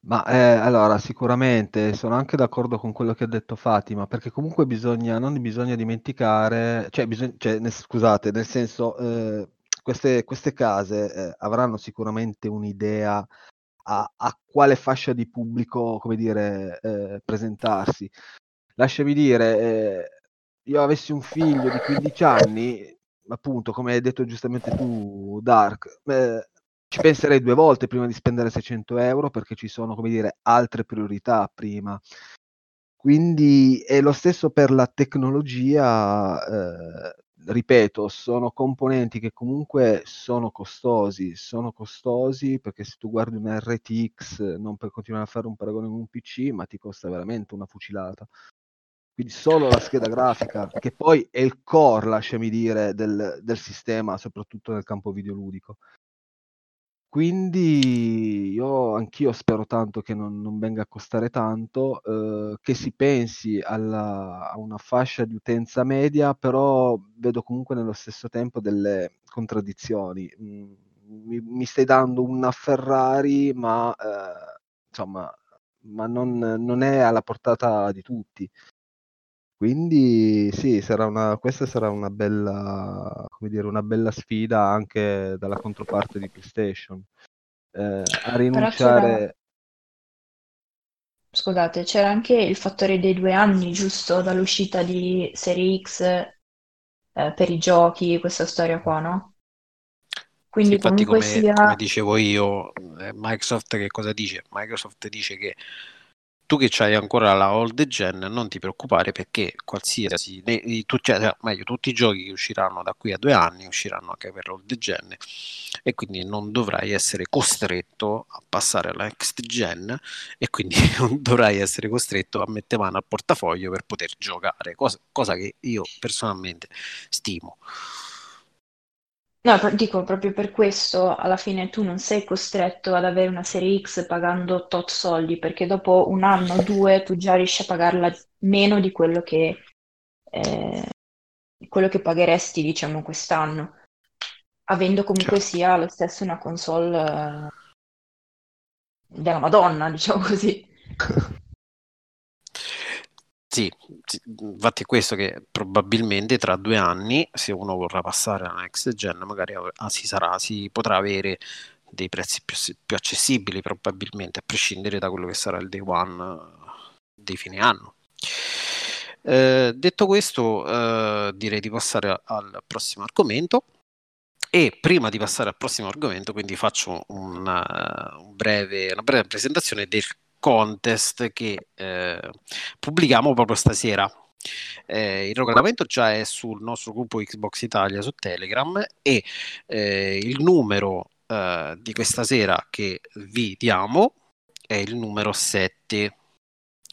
Ma eh, allora, sicuramente sono anche d'accordo con quello che ha detto Fatima, perché comunque bisogna, non bisogna dimenticare, cioè, bisog- cioè ne- scusate, nel senso, eh, queste, queste case eh, avranno sicuramente un'idea a, a quale fascia di pubblico, come dire, eh, presentarsi. Lasciami dire, eh, io avessi un figlio di 15 anni, appunto, come hai detto giustamente tu, Dark, eh, ci penserei due volte prima di spendere 600 euro perché ci sono, come dire, altre priorità prima. Quindi è lo stesso per la tecnologia, eh, ripeto, sono componenti che comunque sono costosi, sono costosi perché se tu guardi un RTX, non per continuare a fare un paragone con un PC, ma ti costa veramente una fucilata. quindi solo la scheda grafica, che poi è il core, lasciami dire, del, del sistema, soprattutto nel campo videoludico. Quindi io anch'io spero tanto che non, non venga a costare tanto, eh, che si pensi alla, a una fascia di utenza media, però vedo comunque nello stesso tempo delle contraddizioni. Mm, mi, mi stai dando una Ferrari, ma eh, insomma, ma non, non è alla portata di tutti. Quindi sì, sarà una, questa sarà una bella, come dire, una bella sfida anche dalla controparte di PlayStation. Eh, a rinunciare... Scusate, c'era anche il fattore dei due anni, giusto? Dall'uscita di Serie X eh, per i giochi, questa storia qua, no? Quindi sì, infatti come, sia... come, dicevo io, eh, Microsoft che cosa dice? Microsoft dice che tu che hai ancora la old gen non ti preoccupare perché qualsiasi tu, cioè, meglio, tutti i giochi che usciranno da qui a due anni usciranno anche per l'old gen e quindi non dovrai essere costretto a passare alla next gen e quindi [LAUGHS] non dovrai essere costretto a mettere mano al portafoglio per poter giocare cosa, cosa che io personalmente stimo No, dico proprio per questo, alla fine tu non sei costretto ad avere una serie X pagando tot soldi, perché dopo un anno o due tu già riesci a pagarla meno di quello che, eh, quello che pagheresti, diciamo, quest'anno, avendo comunque certo. sia lo stesso una console eh, della Madonna, diciamo così. [LAUGHS] Sì, infatti è questo che probabilmente tra due anni, se uno vorrà passare alla next gen, magari ah, si, sarà, si potrà avere dei prezzi più, più, accessibili probabilmente, a prescindere da quello che sarà il day one eh, dei fine anno. Eh, detto questo, eh, direi di passare al prossimo argomento. E prima di passare al prossimo argomento, quindi faccio una, un breve, una breve presentazione del contest che eh, pubblichiamo proprio stasera. Eh, il regolamento già è sul nostro gruppo Xbox Italia su Telegram e eh, il numero eh, di questa sera che vi diamo è il numero 7.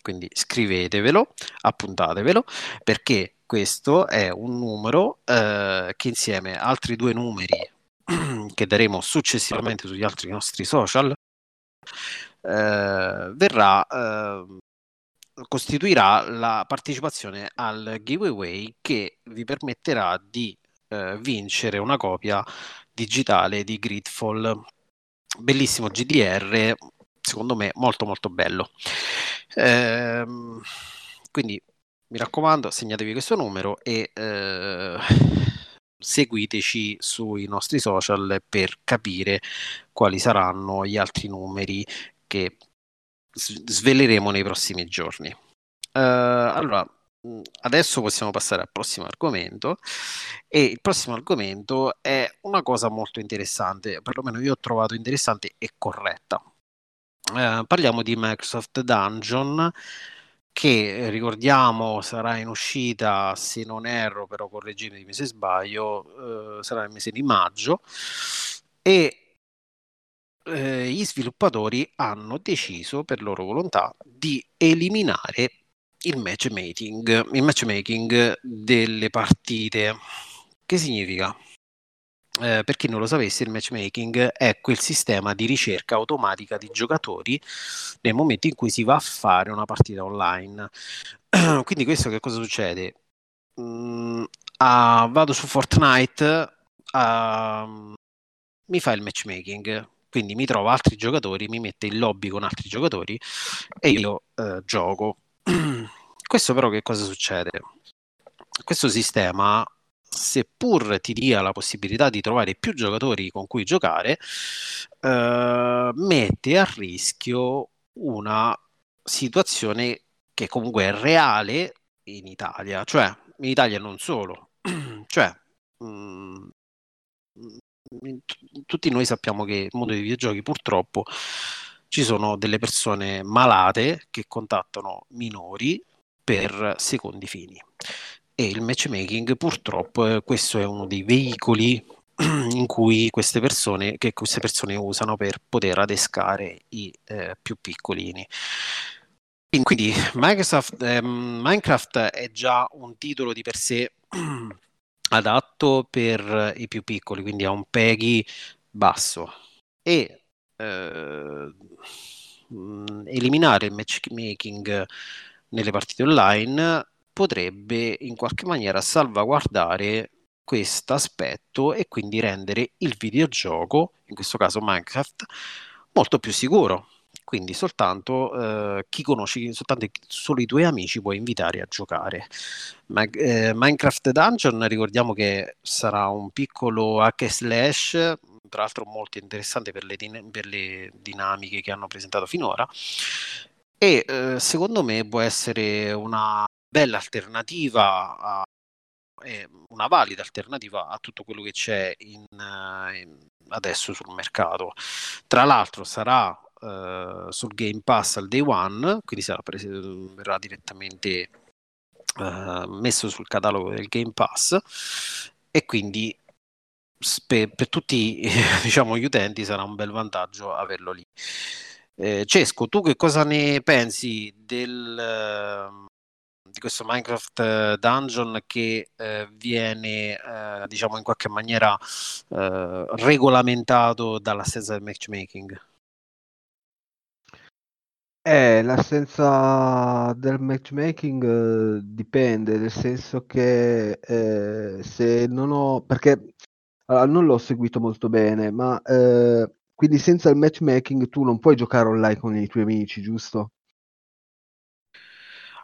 Quindi scrivetevelo, appuntatevelo, perché questo è un numero eh, che insieme a altri due numeri [CLEARS THROAT] che daremo successivamente sugli altri nostri social verrà eh, costituirà la partecipazione al giveaway che vi permetterà di eh, vincere una copia digitale di Gridfall. Bellissimo GDR secondo me molto molto bello. Ehm, quindi mi raccomando segnatevi questo numero e eh, seguiteci sui nostri social per capire quali saranno gli altri numeri che sveleremo nei prossimi giorni. Uh, allora, adesso possiamo passare al prossimo argomento e il prossimo argomento è una cosa molto interessante, perlomeno io ho trovato interessante e corretta. Uh, parliamo di Microsoft Dungeon che ricordiamo sarà in uscita se non erro però correggetemi se sbaglio uh, sarà nel mese di maggio e eh, gli sviluppatori hanno deciso per loro volontà di eliminare il matchmaking, il matchmaking delle partite. Che significa? Eh, per chi non lo sapesse, il matchmaking è quel sistema di ricerca automatica di giocatori nel momento in cui si va a fare una partita online. [CLEARS THROAT] Quindi questo che cosa succede? Mm, ah, vado su Fortnite, ah, mi fa il matchmaking, quindi mi trovo altri giocatori, mi mette in lobby con altri giocatori e io eh, gioco. [CLEARS THROAT] Questo però che cosa succede? Questo sistema, seppur ti dia la possibilità di trovare più giocatori con cui giocare, eh, mette a rischio una situazione che comunque è reale in Italia, cioè in Italia non solo, [CLEARS THROAT] cioè mh, mm, tutti noi sappiamo che nel mondo dei videogiochi purtroppo ci sono delle persone malate che contattano minori per secondi fini. E il matchmaking purtroppo eh, questo è uno dei veicoli [CLEARS THROAT] in cui queste persone, che queste persone usano per poter adescare i eh, più piccolini. Quindi Microsoft, eh, Minecraft è già un titolo di per sé [CLEARS THROAT] adatto per i più piccoli, quindi ha un PEGI basso e eh, eliminare il matchmaking nelle partite online potrebbe in qualche maniera salvaguardare questo aspetto e quindi rendere il videogioco, in questo caso Minecraft, molto più sicuro. Quindi soltanto eh, chi conosci, soltanto solo i tuoi amici puoi invitare a giocare. Ma, eh, Minecraft Dungeon ricordiamo che sarà un piccolo hack slash, tra l'altro molto interessante per le, din- per le dinamiche che hanno presentato finora. E eh, secondo me può essere una bella alternativa a, una valida alternativa a tutto quello che c'è in, in, adesso sul mercato. Tra l'altro sarà uh, sul Game Pass al day one, quindi sarà prese, verrà direttamente uh, messo sul catalogo del Game Pass e quindi per, per tutti [LAUGHS] diciamo, gli utenti sarà un bel vantaggio averlo lì. Eh, Cesco, tu che cosa ne pensi del, di questo Minecraft Dungeon che eh, viene eh, diciamo in qualche maniera eh, regolamentato dall'assenza del matchmaking? Eh, l'assenza del matchmaking eh, dipende, nel senso che eh, se non ho... perché allora, non l'ho seguito molto bene, ma eh, quindi senza il matchmaking tu non puoi giocare online con i tuoi amici, giusto?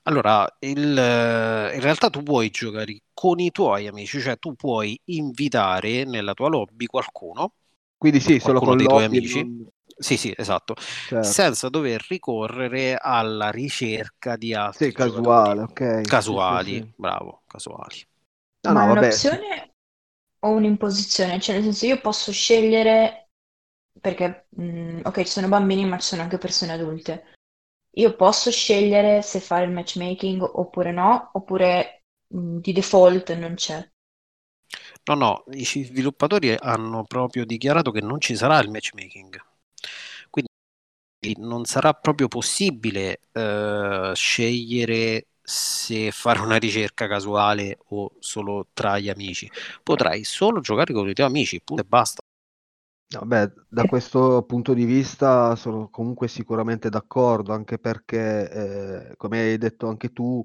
Allora, il, in realtà tu puoi giocare con i tuoi amici, cioè tu puoi invitare nella tua lobby qualcuno, quindi sì, solo con dei tuoi amici. Non sì, sì, esatto. Certo. Senza dover ricorrere alla ricerca di altri sì, casuale, ok. Casuali, sì, sì, bravo, casuali. No, Ma no, è un'opzione o un'imposizione? Cioè, nel senso, io posso scegliere perché, mh, mm, ok, ci sono bambini, ma ci sono anche persone adulte. Io posso scegliere se fare il matchmaking oppure no, oppure mh, mm, di default non c'è. No, no, i sviluppatori hanno proprio dichiarato che non ci sarà il matchmaking non sarà proprio possibile eh, scegliere se fare una ricerca casuale o solo tra gli amici. Potrai solo giocare con i tuoi amici, punto e basta. Vabbè, da questo punto di vista sono comunque sicuramente d'accordo, anche perché, eh, come hai detto anche tu,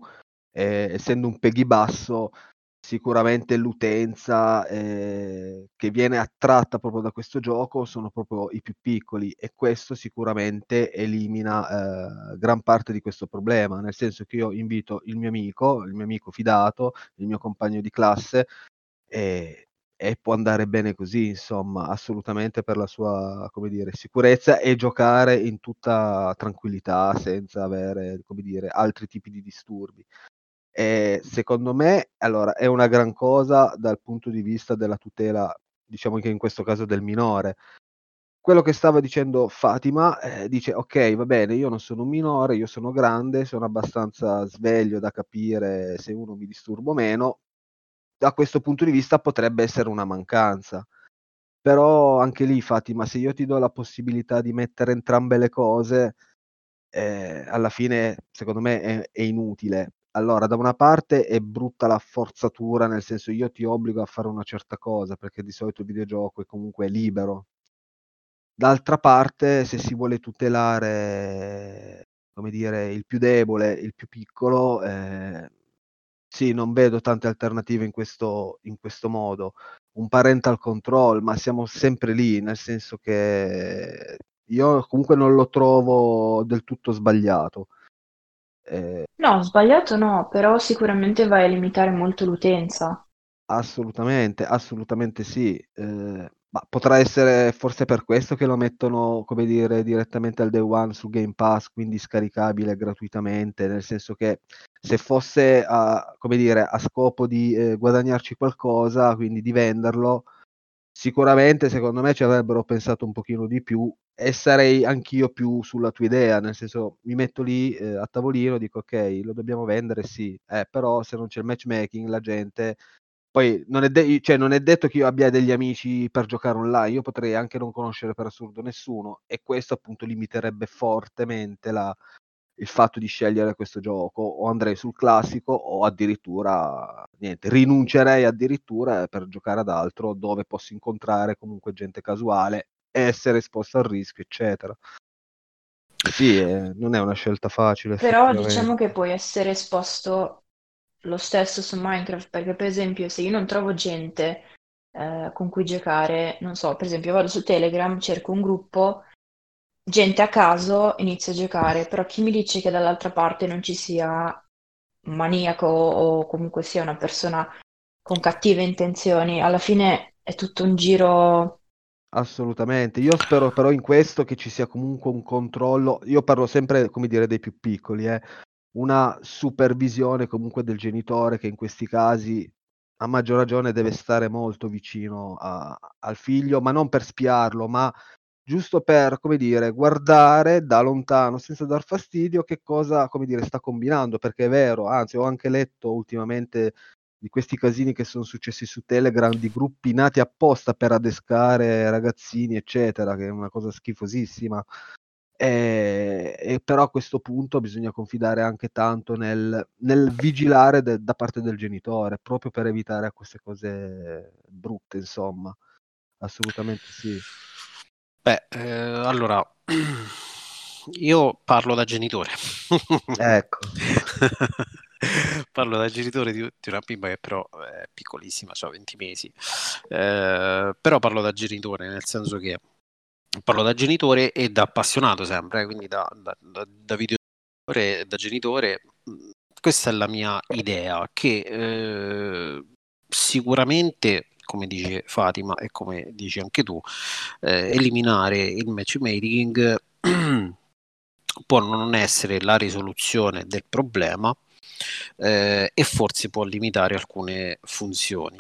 eh, essendo un peghi basso, sicuramente l'utenza eh, che viene attratta proprio da questo gioco sono proprio i più piccoli e questo sicuramente elimina eh, gran parte di questo problema, nel senso che io invito il mio amico, il mio amico fidato, il mio compagno di classe e, e può andare bene così, insomma, assolutamente per la sua, dire, sicurezza e giocare in tutta tranquillità senza avere, dire, altri tipi di disturbi. E secondo me, allora, è una gran cosa dal punto di vista della tutela, diciamo che in questo caso del minore. Quello che stava dicendo Fatima eh, dice: Ok, va bene, io non sono un minore, io sono grande, sono abbastanza sveglio da capire se uno mi disturbo o meno. Da questo punto di vista potrebbe essere una mancanza. Però anche lì, Fatima, se io ti do la possibilità di mettere entrambe le cose, eh, alla fine secondo me è, è inutile allora, da una parte è brutta la forzatura, nel senso io ti obbligo a fare una certa cosa, perché di solito il videogioco è comunque libero. D'altra parte, se si vuole tutelare, come dire, il più debole, il più piccolo, eh, sì, non vedo tante alternative in questo, in questo modo. Un parental control, ma siamo sempre lì, nel senso che io comunque non lo trovo del tutto sbagliato. Eh, No, sbagliato no, però sicuramente vai a limitare molto l'utenza. assolutamente, assolutamente sì. Eh, ma potrà essere forse per questo che lo mettono, come dire, direttamente al day one su Game Pass, quindi scaricabile gratuitamente, nel senso che se fosse a, come dire, a scopo di eh, guadagnarci qualcosa, quindi di venderlo, sicuramente secondo me ci avrebbero pensato un pochino di più e sarei anch'io più sulla tua idea, nel senso mi metto lì eh, a tavolino, dico ok, lo dobbiamo vendere, sì, eh, però se non c'è il matchmaking la gente... Poi non è, de- cioè, non è detto che io abbia degli amici per giocare online, io potrei anche non conoscere per assurdo nessuno e questo appunto limiterebbe fortemente la, il fatto di scegliere questo gioco, o andrei sul classico o addirittura niente, rinuncerei addirittura per giocare ad altro dove posso incontrare comunque gente casuale, essere esposto al rischio, eccetera. Sì, eh, non è una scelta facile. Però diciamo che puoi essere esposto lo stesso su Minecraft, perché per esempio se io non trovo gente eh, con cui giocare, non so, per esempio vado su Telegram, cerco un gruppo, gente a caso, inizio a giocare, però chi mi dice che dall'altra parte non ci sia un maniaco o comunque sia una persona con cattive intenzioni, alla fine è tutto un giro Assolutamente, io spero però in questo che ci sia comunque un controllo, io parlo sempre, come dire, dei più piccoli, eh, una supervisione comunque del genitore che in questi casi a maggior ragione deve stare molto vicino a, al figlio, ma non per spiarlo, ma giusto per, come dire, guardare da lontano senza dar fastidio che cosa, come dire, sta combinando, perché è vero, anzi ho anche letto ultimamente di questi casini che sono successi su Telegram di gruppi nati apposta per adescare ragazzini, eccetera, che è una cosa schifosissima. E, e però a questo punto bisogna confidare anche tanto nel, nel vigilare de, da parte del genitore, proprio per evitare queste cose brutte, insomma. Assolutamente sì. Beh, eh, allora, [CLEARS THROAT] io parlo da genitore. ecco. [LAUGHS] parlo da genitore di, di, una bimba che però è piccolissima, ha 20 mesi, eh, però parlo da genitore nel senso che parlo da genitore e da appassionato sempre, eh, quindi da, da, da, da videogiocatore da genitore. Questa è la mia idea, che eh, sicuramente, come dice Fatima e come dici anche tu, eh, eliminare il matchmaking [CLEARS THROAT] può non essere la risoluzione del problema, eh, e forse può limitare alcune funzioni.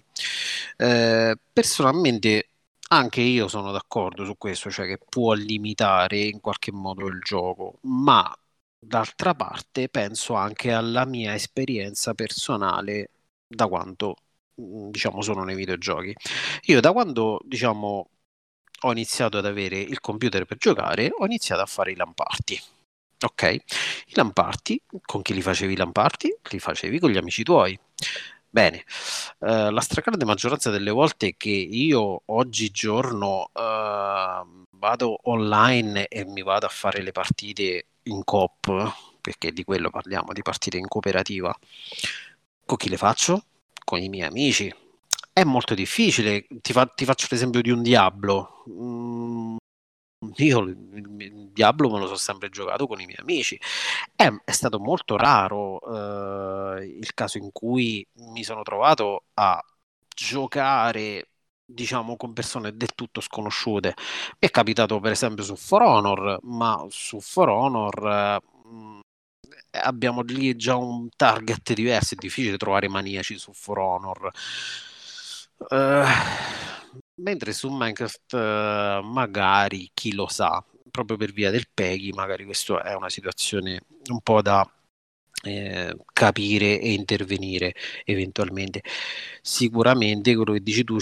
Eh, personalmente anche io sono d'accordo su questo, cioè che può limitare in qualche modo il gioco, ma d'altra parte penso anche alla mia esperienza personale da quanto diciamo sono nei videogiochi. Io da quando diciamo ho iniziato ad avere il computer per giocare, ho iniziato a fare i lamparti. Ok, i lamparti, con chi li facevi i lamparti? Li facevi con gli amici tuoi. Bene, uh, la stragrande maggioranza delle volte che io oggigiorno uh, vado online e mi vado a fare le partite in coop, perché di quello parliamo, di partite in cooperativa, con chi le faccio? Con i miei amici. È molto difficile, ti, fa, ti faccio l'esempio di un Diablo. Mm, io il Diablo me lo sono sempre giocato con i miei amici. È, è stato molto raro eh, il caso in cui mi sono trovato a giocare diciamo con persone del tutto sconosciute. Mi è capitato per esempio su For Honor, ma su For Honor eh, abbiamo lì già un target diverso, è difficile trovare maniaci su For Honor. Uh, mentre su Minecraft uh, magari chi lo sa, proprio per via del PEGI, magari questa è una situazione un po' da eh, capire e intervenire eventualmente. Sicuramente quello che dici tu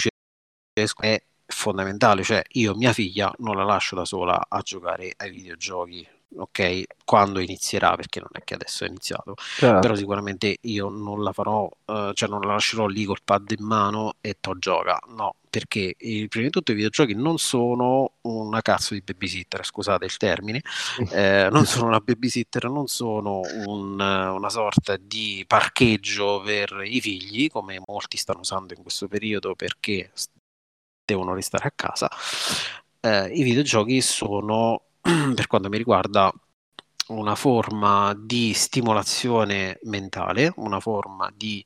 è fondamentale, cioè io mia figlia non la lascio da sola a giocare ai videogiochi ok, quando inizierà, perché non è che adesso è iniziato, certo. però sicuramente io non la farò, uh, cioè non la lascerò lì col pad in mano e to gioca, no, perché eh, prima di tutto i videogiochi non sono una cazzo di babysitter, scusate il termine, eh, non sono una babysitter, non sono un, una sorta di parcheggio per i figli, come molti stanno usando in questo periodo perché devono restare a casa. Eh, I videogiochi sono [CLEARS THROAT] per quanto mi riguarda, una forma di stimolazione mentale, una forma di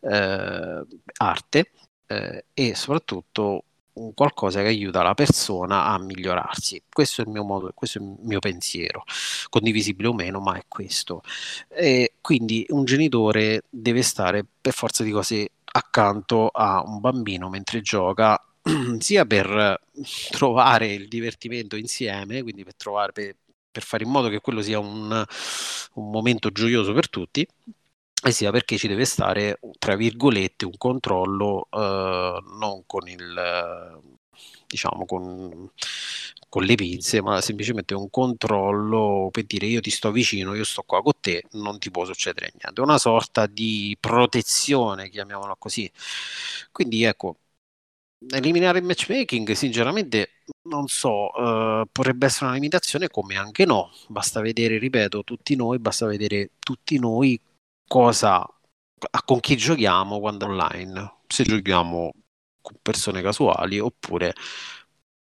eh, arte eh, e soprattutto un qualcosa che aiuta la persona a migliorarsi. Questo è il mio modo, questo è il mio pensiero, condivisibile o meno, ma è questo. E quindi un genitore deve stare per forza di cose accanto a un bambino mentre gioca [CLEARS THROAT] sia per trovare il divertimento insieme, quindi per, trovare, per, per fare in modo che quello sia un, un momento gioioso per tutti, e sia perché ci deve stare, tra virgolette, un controllo eh, non con il diciamo con, con, le pinze, ma semplicemente un controllo per dire io ti sto vicino, io sto qua con te, non ti può succedere niente. Una sorta di protezione, chiamiamola così. Quindi ecco, eliminare il matchmaking, sinceramente non so, eh, potrebbe essere una limitazione come anche no, basta vedere, ripeto, tutti noi, basta vedere tutti noi cosa, con chi giochiamo quando online. Se giochiamo con persone casuali oppure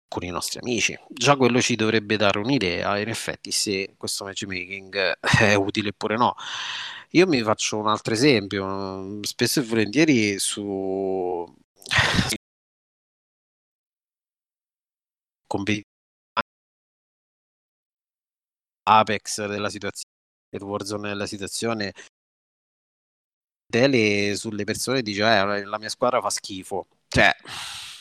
con i nostri amici. Già quello ci dovrebbe dare un'idea, in effetti, se questo matchmaking è utile oppure no. Io mi faccio un altro esempio, spesso e volentieri su Apex della situazione, il Warzone della situazione, tele sulle persone dice eh, la mia squadra fa schifo. Cioè,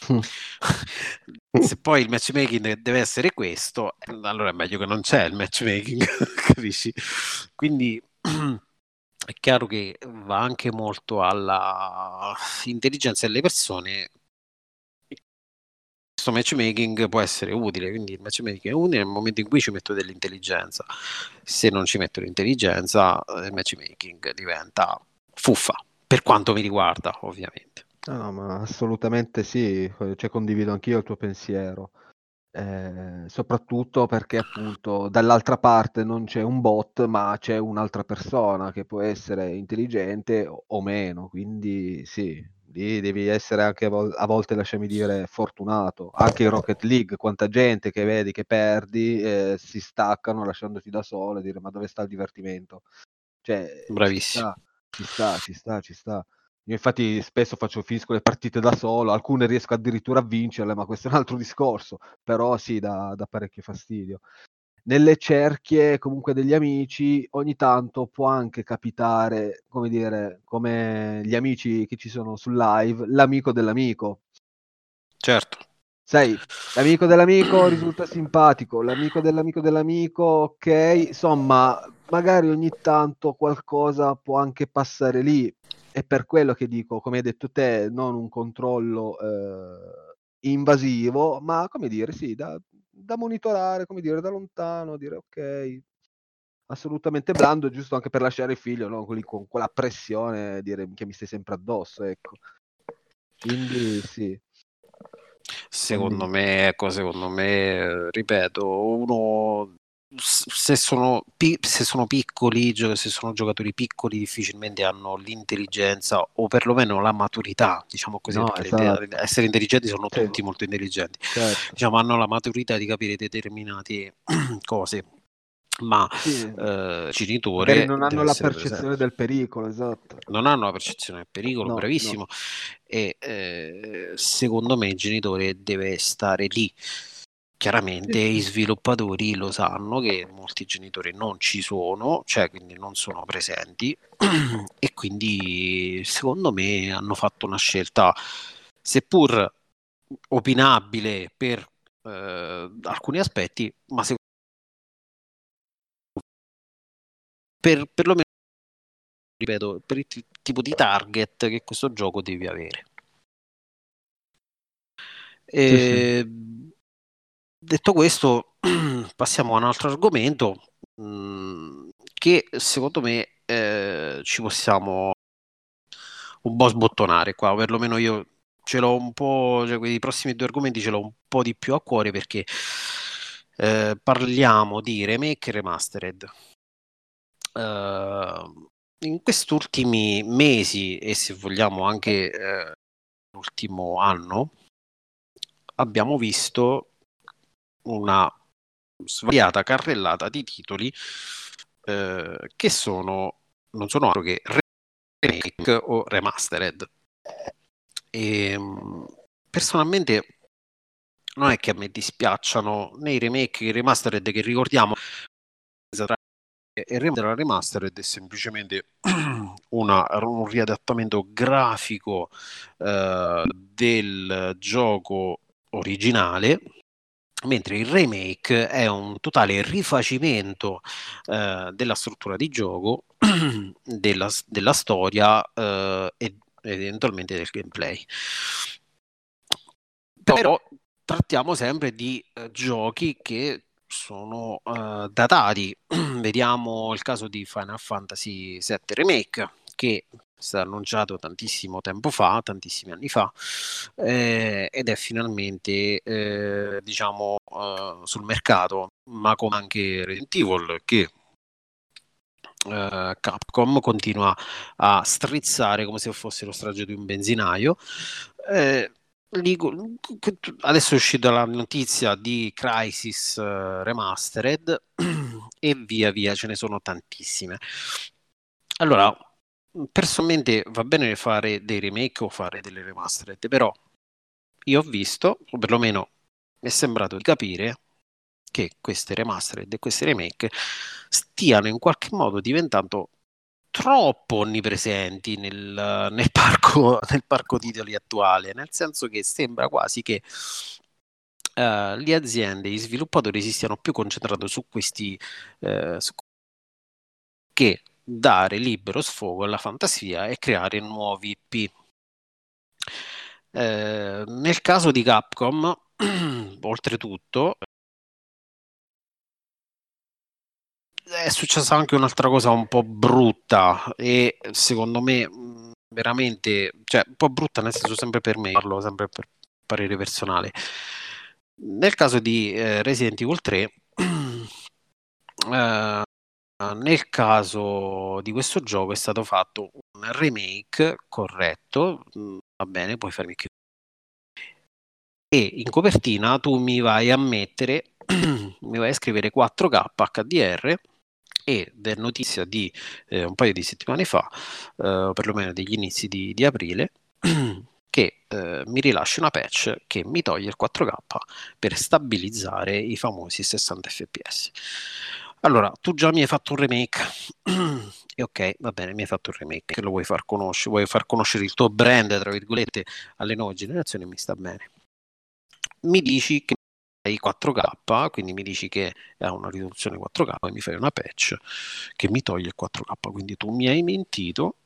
[LAUGHS] se poi il matchmaking deve essere questo, allora è meglio che non c'è il matchmaking, [LAUGHS] capisci? Quindi [CLEARS THROAT] è chiaro che va anche molto alla intelligenza delle persone. Questo matchmaking può essere utile, quindi il matchmaking è utile nel momento in cui ci metto dell'intelligenza. Se non ci metto l'intelligenza, il matchmaking diventa fuffa, per quanto mi riguarda, ovviamente. No, no, ma assolutamente sì, cioè condivido anch'io il tuo pensiero. Eh, soprattutto perché appunto dall'altra parte non c'è un bot, ma c'è un'altra persona che può essere intelligente o, meno, quindi sì, lì devi essere anche a, vol- a, volte, lasciami dire, fortunato. Anche in Rocket League, quanta gente che vedi che perdi eh, si staccano lasciandoti da solo e dire ma dove sta il divertimento? Cioè, Bravissimo. Ci sta, ci sta, ci sta. Ci sta. Io infatti spesso faccio finisco le partite da solo, alcune riesco addirittura a vincerle, ma questo è un altro discorso, però sì, dà, dà parecchio fastidio. Nelle cerchie comunque degli amici ogni tanto può anche capitare, come dire, come gli amici che ci sono sul live, l'amico dell'amico. Certo. Sai, l'amico dell'amico risulta simpatico, l'amico dell'amico dell'amico, ok, insomma, magari ogni tanto qualcosa può anche passare lì, è per quello che dico, come hai detto te, non un controllo eh, invasivo, ma come dire, sì, da, da, monitorare, come dire, da lontano, dire ok, assolutamente blando, giusto anche per lasciare il figlio, no? Quelli con quella pressione, dire che mi stai sempre addosso, ecco. Quindi sì. Secondo me, ecco, secondo me, ripeto, uno se sono, se sono piccoli, se sono giocatori piccoli, difficilmente hanno l'intelligenza o perlomeno la maturità, diciamo così, no, esatto. essere intelligenti sono sì. tutti molto intelligenti, certo. diciamo, hanno la maturità di capire determinate [CLEARS THROAT] cose. Ma sì. eh, genitore Magari non hanno la percezione presente. del pericolo, esatto. Non hanno la percezione del pericolo, no, bravissimo. No. E eh, secondo me il genitore deve stare lì Chiaramente i sviluppatori lo sanno che molti genitori non ci sono, cioè quindi non sono presenti [CLEARS THROAT] e quindi secondo me hanno fatto una scelta seppur opinabile per eh, alcuni aspetti, ma secondo per perlomeno ripeto, per il t- tipo di target che questo gioco deve avere. E, sì, sì ehm, detto questo, [CLEARS THROAT] passiamo a un altro argomento mm, che secondo me eh, ci possiamo un po' sbottonare qua, o perlomeno io ce l'ho un po', cioè quei prossimi due argomenti ce l'ho un po' di più a cuore perché eh, parliamo di remake e remastered. Uh, in questi ultimi mesi e se vogliamo anche eh, l'ultimo anno abbiamo visto una svariata carrellata di titoli eh, che sono non sono altro che remake o remastered. E, ehm, personalmente non è che a me dispiacciano né i remake che i remastered che ricordiamo remake della remastered è semplicemente [CLEARS THROAT] una, un riadattamento grafico eh, del gioco originale mentre il remake è un totale rifacimento eh, della struttura di gioco, [CLEARS THROAT] della, della storia eh, e eventualmente del gameplay. Però trattiamo sempre di eh, giochi che sono uh, datati. [CLEARS THROAT] Vediamo il caso di Final Fantasy VII Remake, che stato annunciato tantissimo tempo fa, tantissimi anni fa, eh, ed è finalmente, eh, diciamo, uh, sul mercato, ma come anche Resident Evil, che Uh, Capcom continua a strizzare come se fosse lo strage di un benzinaio. Eh, adesso è uscita la notizia di Crisis uh, Remastered [CLEARS THROAT] e via via ce ne sono tantissime. Allora, personalmente va bene fare dei remake o fare delle remastered, però io ho visto, o perlomeno mi è sembrato di capire, che queste remastered e queste remake stiano in qualche modo diventando troppo onnipresenti nel, nel, parco, [LAUGHS] nel parco titoli attuale, nel senso che sembra quasi che uh, le aziende, gli sviluppatori si stiano più concentrando su questi uh, su che dare libero sfogo alla fantasia e creare nuovi IP. Eh, nel caso di Capcom, [CLEARS THROAT] oltretutto, è successa anche un'altra cosa un po' brutta e secondo me veramente, cioè un po' brutta nel senso sempre per me, parlo sempre per parere personale. Nel caso di eh, Resident Evil 3, [CLEARS THROAT] eh, nel caso di questo gioco è stato fatto un remake corretto, va bene, puoi farmi chiudere. E in copertina tu mi vai a mettere, [CLEARS THROAT] mi vai a scrivere 4K HDR ed è notizia di eh, un paio di settimane fa, eh, perlomeno degli inizi di, di aprile, [CLEARS THROAT] che eh, mi rilascia una patch che mi toglie il 4K per stabilizzare i famosi 60 fps. Allora, tu già mi hai fatto un remake. [CLEARS THROAT] e ok, va bene, mi hai fatto un remake. Che lo vuoi far conoscere? Vuoi far conoscere il tuo brand, tra virgolette, alle nuove generazioni? Mi sta bene. Mi dici che 4K, quindi mi dici che ha una riduzione 4K e mi fai una patch che mi toglie il 4K. Quindi tu mi hai mentito,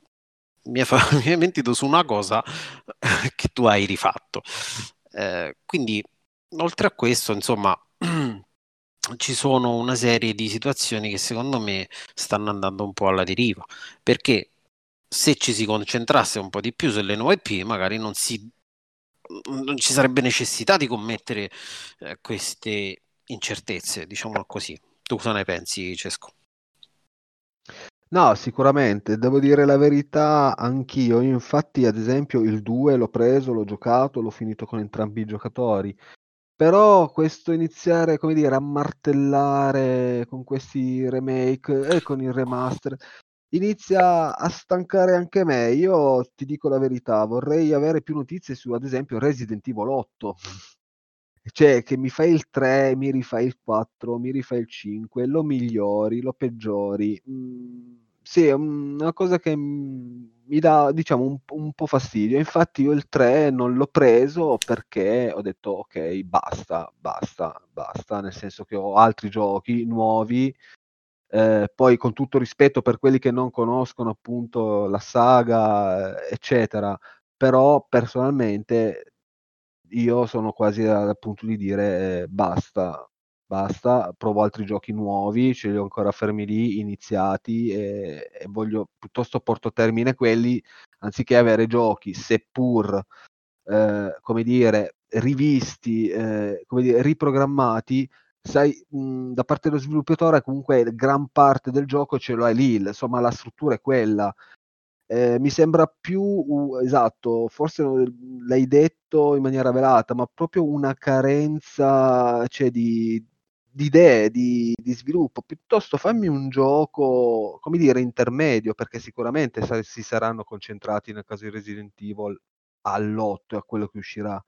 mi hai, fa- [LAUGHS] mi hai mentito su una cosa [LAUGHS] che tu hai rifatto. Eh, quindi, oltre a questo, insomma, [CLEARS THROAT] ci sono una serie di situazioni che secondo me stanno andando un po' alla deriva, perché se ci si concentrasse un po' di più sulle nuove IP, magari non si non ci sarebbe necessità di commettere eh, queste incertezze, diciamolo così. Tu cosa ne pensi, Cesco? No, sicuramente, devo dire la verità anch'io. Io infatti, ad esempio, il 2 l'ho preso, l'ho giocato, l'ho finito con entrambi i giocatori. Però questo iniziare, come dire, a martellare con questi remake e con il remaster, inizia a stancare anche me. Io ti dico la verità, vorrei avere più notizie su, ad esempio, Resident Evil 8. Cioè, che mi fai il 3, mi rifai il 4, mi rifai il 5, lo migliori, lo peggiori. Mm, sì, è una cosa che mi dà, diciamo, un, un, po' fastidio. Infatti io il 3 non l'ho preso perché ho detto, ok, basta, basta, basta, nel senso che ho altri giochi nuovi eh, poi con tutto rispetto per quelli che non conoscono appunto la saga, eccetera, però personalmente io sono quasi al punto di dire eh, basta, basta, provo altri giochi nuovi, ce li ho ancora fermi lì, iniziati e, e voglio piuttosto porto a termine quelli anziché avere giochi, seppur eh, come dire, rivisti, eh, come dire, riprogrammati sai, mh, da parte dello sviluppatore comunque gran parte del gioco ce lo hai lì, insomma la struttura è quella. Eh, mi sembra più, uh, esatto, forse l'hai detto in maniera velata, ma proprio una carenza cioè, di, di idee, di, di, sviluppo. Piuttosto fammi un gioco, come dire, intermedio, perché sicuramente sa- si saranno concentrati nel caso di Resident Evil all'8 e a quello che uscirà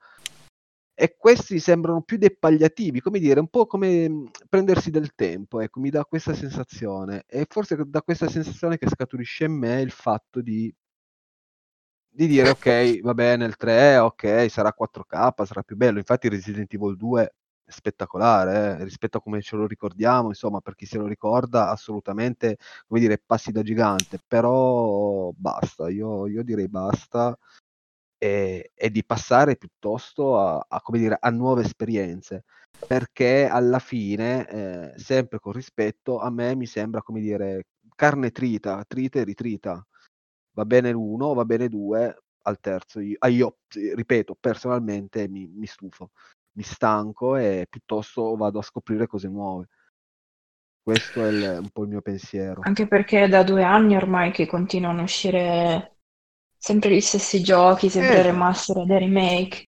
e questi sembrano più dettagliativi, come dire, un po' come mhmm, prendersi del tempo, ecco, mi dà questa sensazione. E forse da questa sensazione che scaturisce in me il fatto di, di dire, [LAUGHS] ok, va bene, il 3, ok, sarà 4K, sarà più bello. Infatti Resident Evil 2 spettacolare eh, rispetto a come ce lo ricordiamo, insomma, per chi se lo ricorda, assolutamente, come dire, passi da gigante, però basta, io, io direi basta e, e, di passare piuttosto a, a, dire, a nuove esperienze, perché alla fine, eh, sempre con rispetto, a me mi sembra, come dire, carne trita, trita e ritrita. Va bene l'uno, va bene due, al terzo io, ah, io ripeto, personalmente mi, mi stufo mi stanco e piuttosto vado a scoprire cose nuove. Questo è il, un po' il mio pensiero. Anche perché è da due anni ormai che continuano a uscire sempre gli stessi giochi, sempre eh, remaster e remake.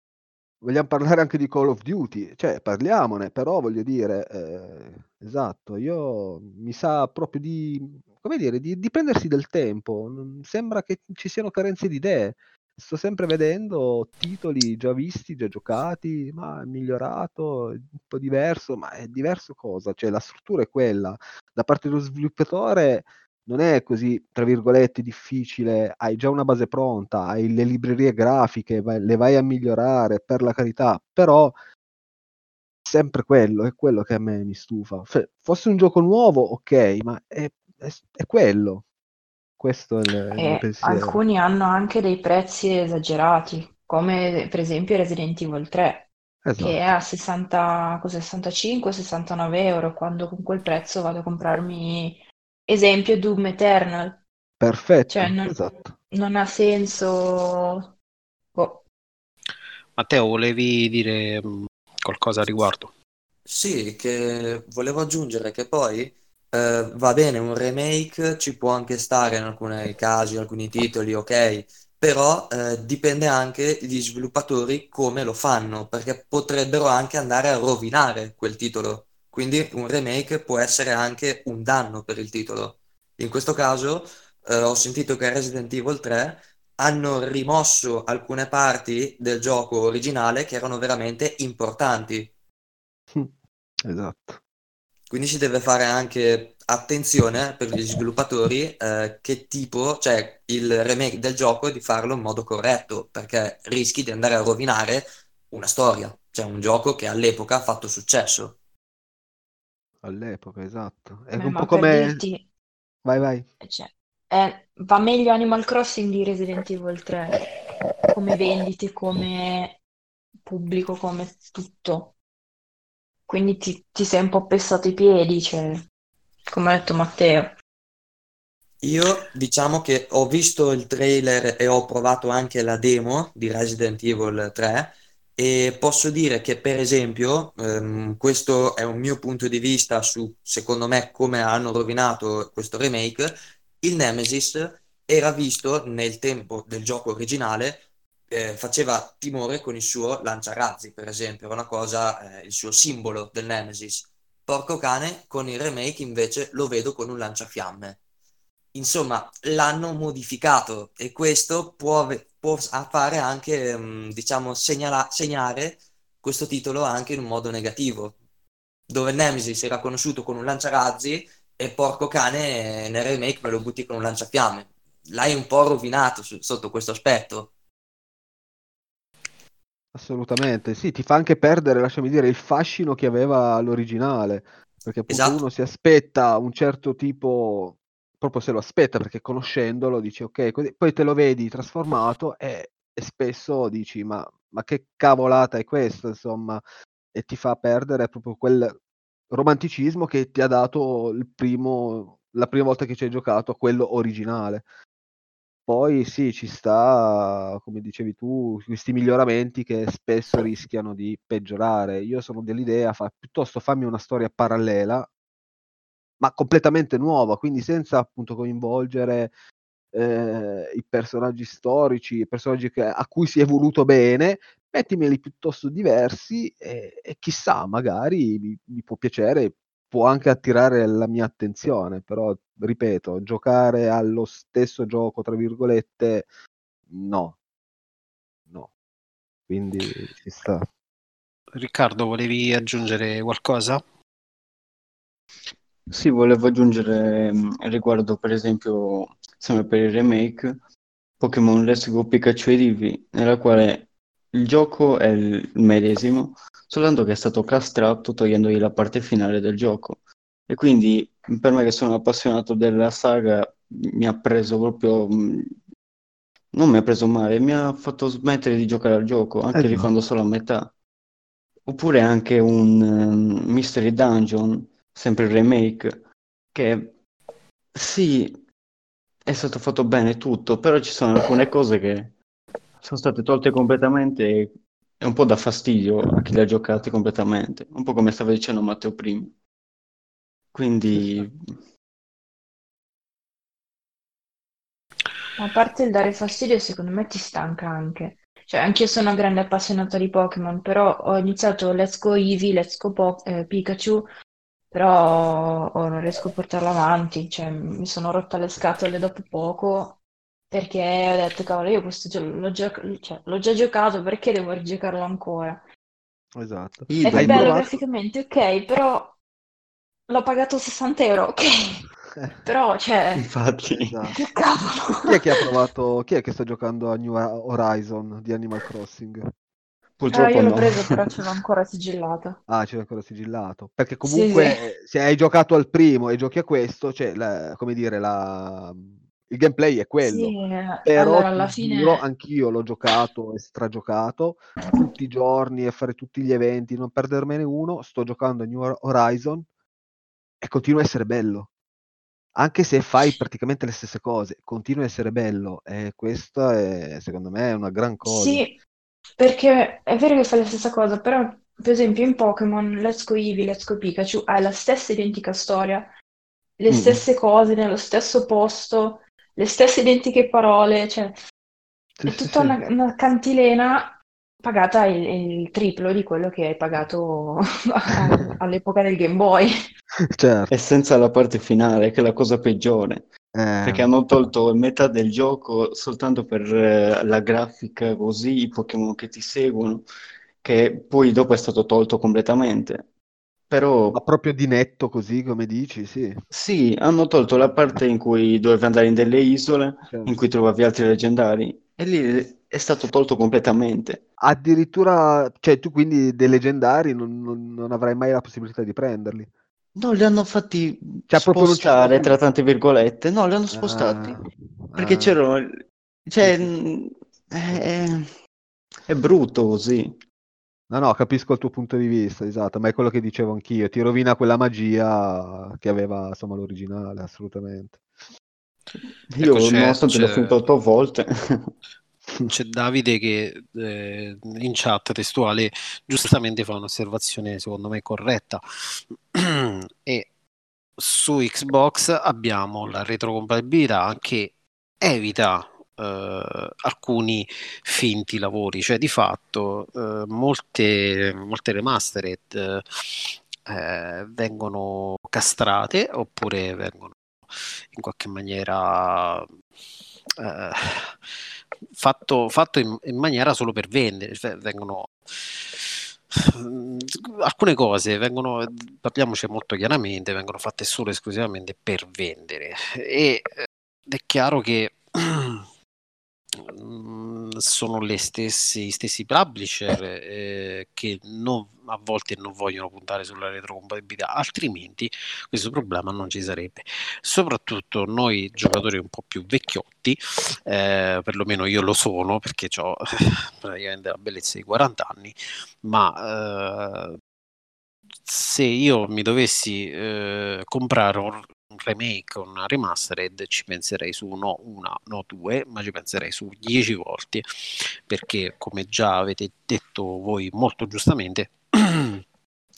Vogliamo parlare anche di Call of Duty, cioè parliamone, però voglio dire, eh, esatto, io mi sa proprio di, come dire, di, di prendersi del tempo, sembra che ci siano carenze di idee sto sempre vedendo titoli già visti, già giocati, ma è migliorato, è un po' diverso, ma è diverso cosa? Cioè la struttura è quella. Da parte dello sviluppatore non è così, tra virgolette, difficile, hai già una base pronta, hai le librerie grafiche, le vai a migliorare, per la carità, però sempre quello, è quello che a me mi stufa. F- fosse un gioco nuovo, ok, ma è, è, è quello, questo è il, il mio pensiero. alcuni hanno anche dei prezzi esagerati, come per esempio Resident Evil 3, esatto. che è a 60, 65-69 euro, quando con quel prezzo vado a comprarmi, esempio, Doom Eternal. Perfetto, cioè, non, esatto. non ha senso... Oh. Matteo, volevi dire mm, qualcosa a riguardo? Sì, che volevo aggiungere che poi eh, va bene, un remake ci può anche stare in alcuni casi, alcuni titoli, ok, però eh, dipende anche gli sviluppatori come lo fanno, perché potrebbero anche andare a rovinare quel titolo. Quindi un remake può essere anche un danno per il titolo. In questo caso eh, ho sentito che Resident Evil 3 hanno rimosso alcune parti del gioco originale che erano veramente importanti. [LAUGHS] Esatto. Quindi si deve fare anche attenzione per gli sviluppatori eh, che tipo, cioè il remake del gioco di farlo in modo corretto, perché rischi di andare a rovinare una storia, cioè un gioco che all'epoca ha fatto successo. All'epoca, esatto. È Beh, un po' come... Dirti... Vai, vai. Cioè, è... va meglio Animal Crossing di Resident Evil 3, come vendite, come pubblico, come tutto. Quindi ti, ti sei un po' pestato i piedi, cioè, come ha detto Matteo. Io diciamo che ho visto il trailer e ho provato anche la demo di Resident Evil 3 e posso dire che per esempio ehm, questo è un mio punto di vista su secondo me come hanno rovinato questo remake il Nemesis era visto nel tempo del gioco originale eh, faceva timore con il suo lanciarazzi, per esempio, era una cosa, eh, il suo simbolo del Nemesis. Porco cane, con il remake invece lo vedo con un lanciafiamme. Insomma, l'hanno modificato e questo può, può fare anche, mm, diciamo, segnala, segnare questo titolo anche in un modo negativo, dove Nemesis era conosciuto con un lanciarazzi e porco cane nel remake me lo butti con un lanciafiamme. L'hai un po' rovinato su, sotto questo aspetto. Assolutamente, sì, ti fa anche perdere, lasciami dire, il fascino che aveva l'originale, perché appunto esatto. uno si aspetta un certo tipo, proprio se lo aspetta, perché conoscendolo dici ok, così, poi te lo vedi trasformato e, e spesso dici ma, ma, che cavolata è questa, insomma, e ti fa perdere proprio quel romanticismo che ti ha dato il primo, la prima volta che ci hai giocato, quello originale. Poi sì, ci sta, come dicevi tu, questi miglioramenti che spesso rischiano di peggiorare. Io sono dell'idea, fa, piuttosto fammi una storia parallela, ma completamente nuova, quindi senza appunto coinvolgere eh, i personaggi storici, i personaggi che, a cui si è voluto bene, mettimeli piuttosto diversi e, e chissà, magari mi, mi può piacere può anche attirare la mia attenzione, però ripeto, giocare allo stesso gioco, tra virgolette, no. No. Quindi ci sta. Riccardo, volevi aggiungere qualcosa? Sì, volevo aggiungere mm, riguardo per esempio, sempre per il remake, Pokémon Let's Go Pikachu e Eevee, nella quale il gioco è il medesimo, soltanto che è stato castrato togliendogli la parte finale del gioco. E quindi per me che sono appassionato della saga mi ha preso proprio non mi ha preso male, mi ha fatto smettere di giocare al gioco, anche Eh, no. rifando solo a metà. Oppure anche un ehm, Mystery Dungeon, sempre il remake, che sì, è stato fatto bene tutto, però ci sono alcune cose che sono state tolte completamente e è un po' da fastidio a chi le ha giocate completamente, un po' come stava dicendo Matteo prima. Quindi Ma a parte il dare fastidio, secondo me ti stanca anche. Cioè, anch'io sono una grande appassionata di Pokémon, però ho iniziato Let's Go Eevee, Let's Go Po- eh, Pikachu, però oh, non riesco a portarlo avanti. Cioè, mi sono rotta le scatole dopo poco perché ho detto, cavolo, io questo gioco l'ho gio- cioè, l'ho già giocato, perché devo rigiocarlo ancora? Esatto. È. Hai bello provato? graficamente, ok, però l'ho pagato 60 euro, ok, [LAUGHS] però, cioè, Infatti, esatto. che cavolo. Chi è che ha provato? Chi è che sta giocando a New Horizon di Animal Crossing? Ah, purtroppo io l'ho no. preso, però [LAUGHS] ce l'ho ancora sigillato. Ah, c'è ancora sigillato. Perché Sì, comunque sì. eh, se hai giocato al primo e giochi a questo, cioè, la- come dire, la- il gameplay è quello. Sì, Però allora alla fine anch'io l'ho giocato e stragiocato tutti i giorni a fare tutti gli eventi, non perdermene uno. Sto giocando a New Horizon e continua a essere bello. Anche se fai praticamente le stesse cose, continua a essere bello. E questa è, secondo me, è una gran cosa. sì, perché è vero che fai la stessa cosa, però per esempio in Pokémon Let's Go Eevee, Let's Go Pikachu hai la stessa identica storia, le Mm. stesse cose nello stesso posto, le stesse identiche parole, cioè Sì, è sì, tutta sì. una, una cantilena pagata il, il triplo di quello che hai pagato [LAUGHS] a- all'epoca del Game Boy. [LAUGHS] Certo. E senza la parte finale, che è la cosa peggiore, perché Eh, hanno tolto metà del gioco soltanto per eh, la grafica così, i Pokémon che ti seguono, che poi dopo è stato tolto completamente. Però ma proprio di netto così, come dici, sì. sì, hanno tolto la parte in cui dovevi andare in delle isole, Certo. in cui trovavi altri leggendari, e lì è stato tolto completamente. Addirittura, cioè tu quindi dei leggendari non, non- non avrai mai la possibilità di prenderli. No, li hanno fatti Cioè, spostare tra tante virgolette. No, li hanno spostati. Ah, Perché ah. c'erano... Cioè, è... è brutto così. No, no, capisco il tuo punto di vista, esatto, ma è quello che dicevo anch'io, ti rovina quella magia che aveva, insomma, l'originale, assolutamente. Io, Ecco, nonostante l'ho finito otto volte, c'è Davide che eh, in chat testuale giustamente fa un'osservazione secondo me corretta [CLEARS THROAT] e su Xbox abbiamo la retrocompatibilità che evita eh, alcuni finti lavori, cioè di fatto eh, molte, molte remastered eh, vengono castrate oppure vengono in qualche maniera eh, fatto, fatto in, in maniera solo per vendere, cioè vengono mm, alcune cose vengono, parliamoci molto chiaramente, vengono fatte solo e esclusivamente per vendere. E eh, è chiaro che [CLEARS THROAT] sono le stessi, gli stessi publisher eh, che non- a volte non vogliono puntare sulla retrocompatibilità, altrimenti questo problema non ci sarebbe. Soprattutto noi giocatori un po' più vecchiotti, eh, perlomeno io lo sono perché ho [LAUGHS] praticamente la bellezza di 40 anni, ma eh, se io mi dovessi eh, comprare un, remake o una remastered ci penserei su no una, no due, ma ci penserei su dieci volte perché come già avete detto voi molto giustamente [CLEARS THROAT]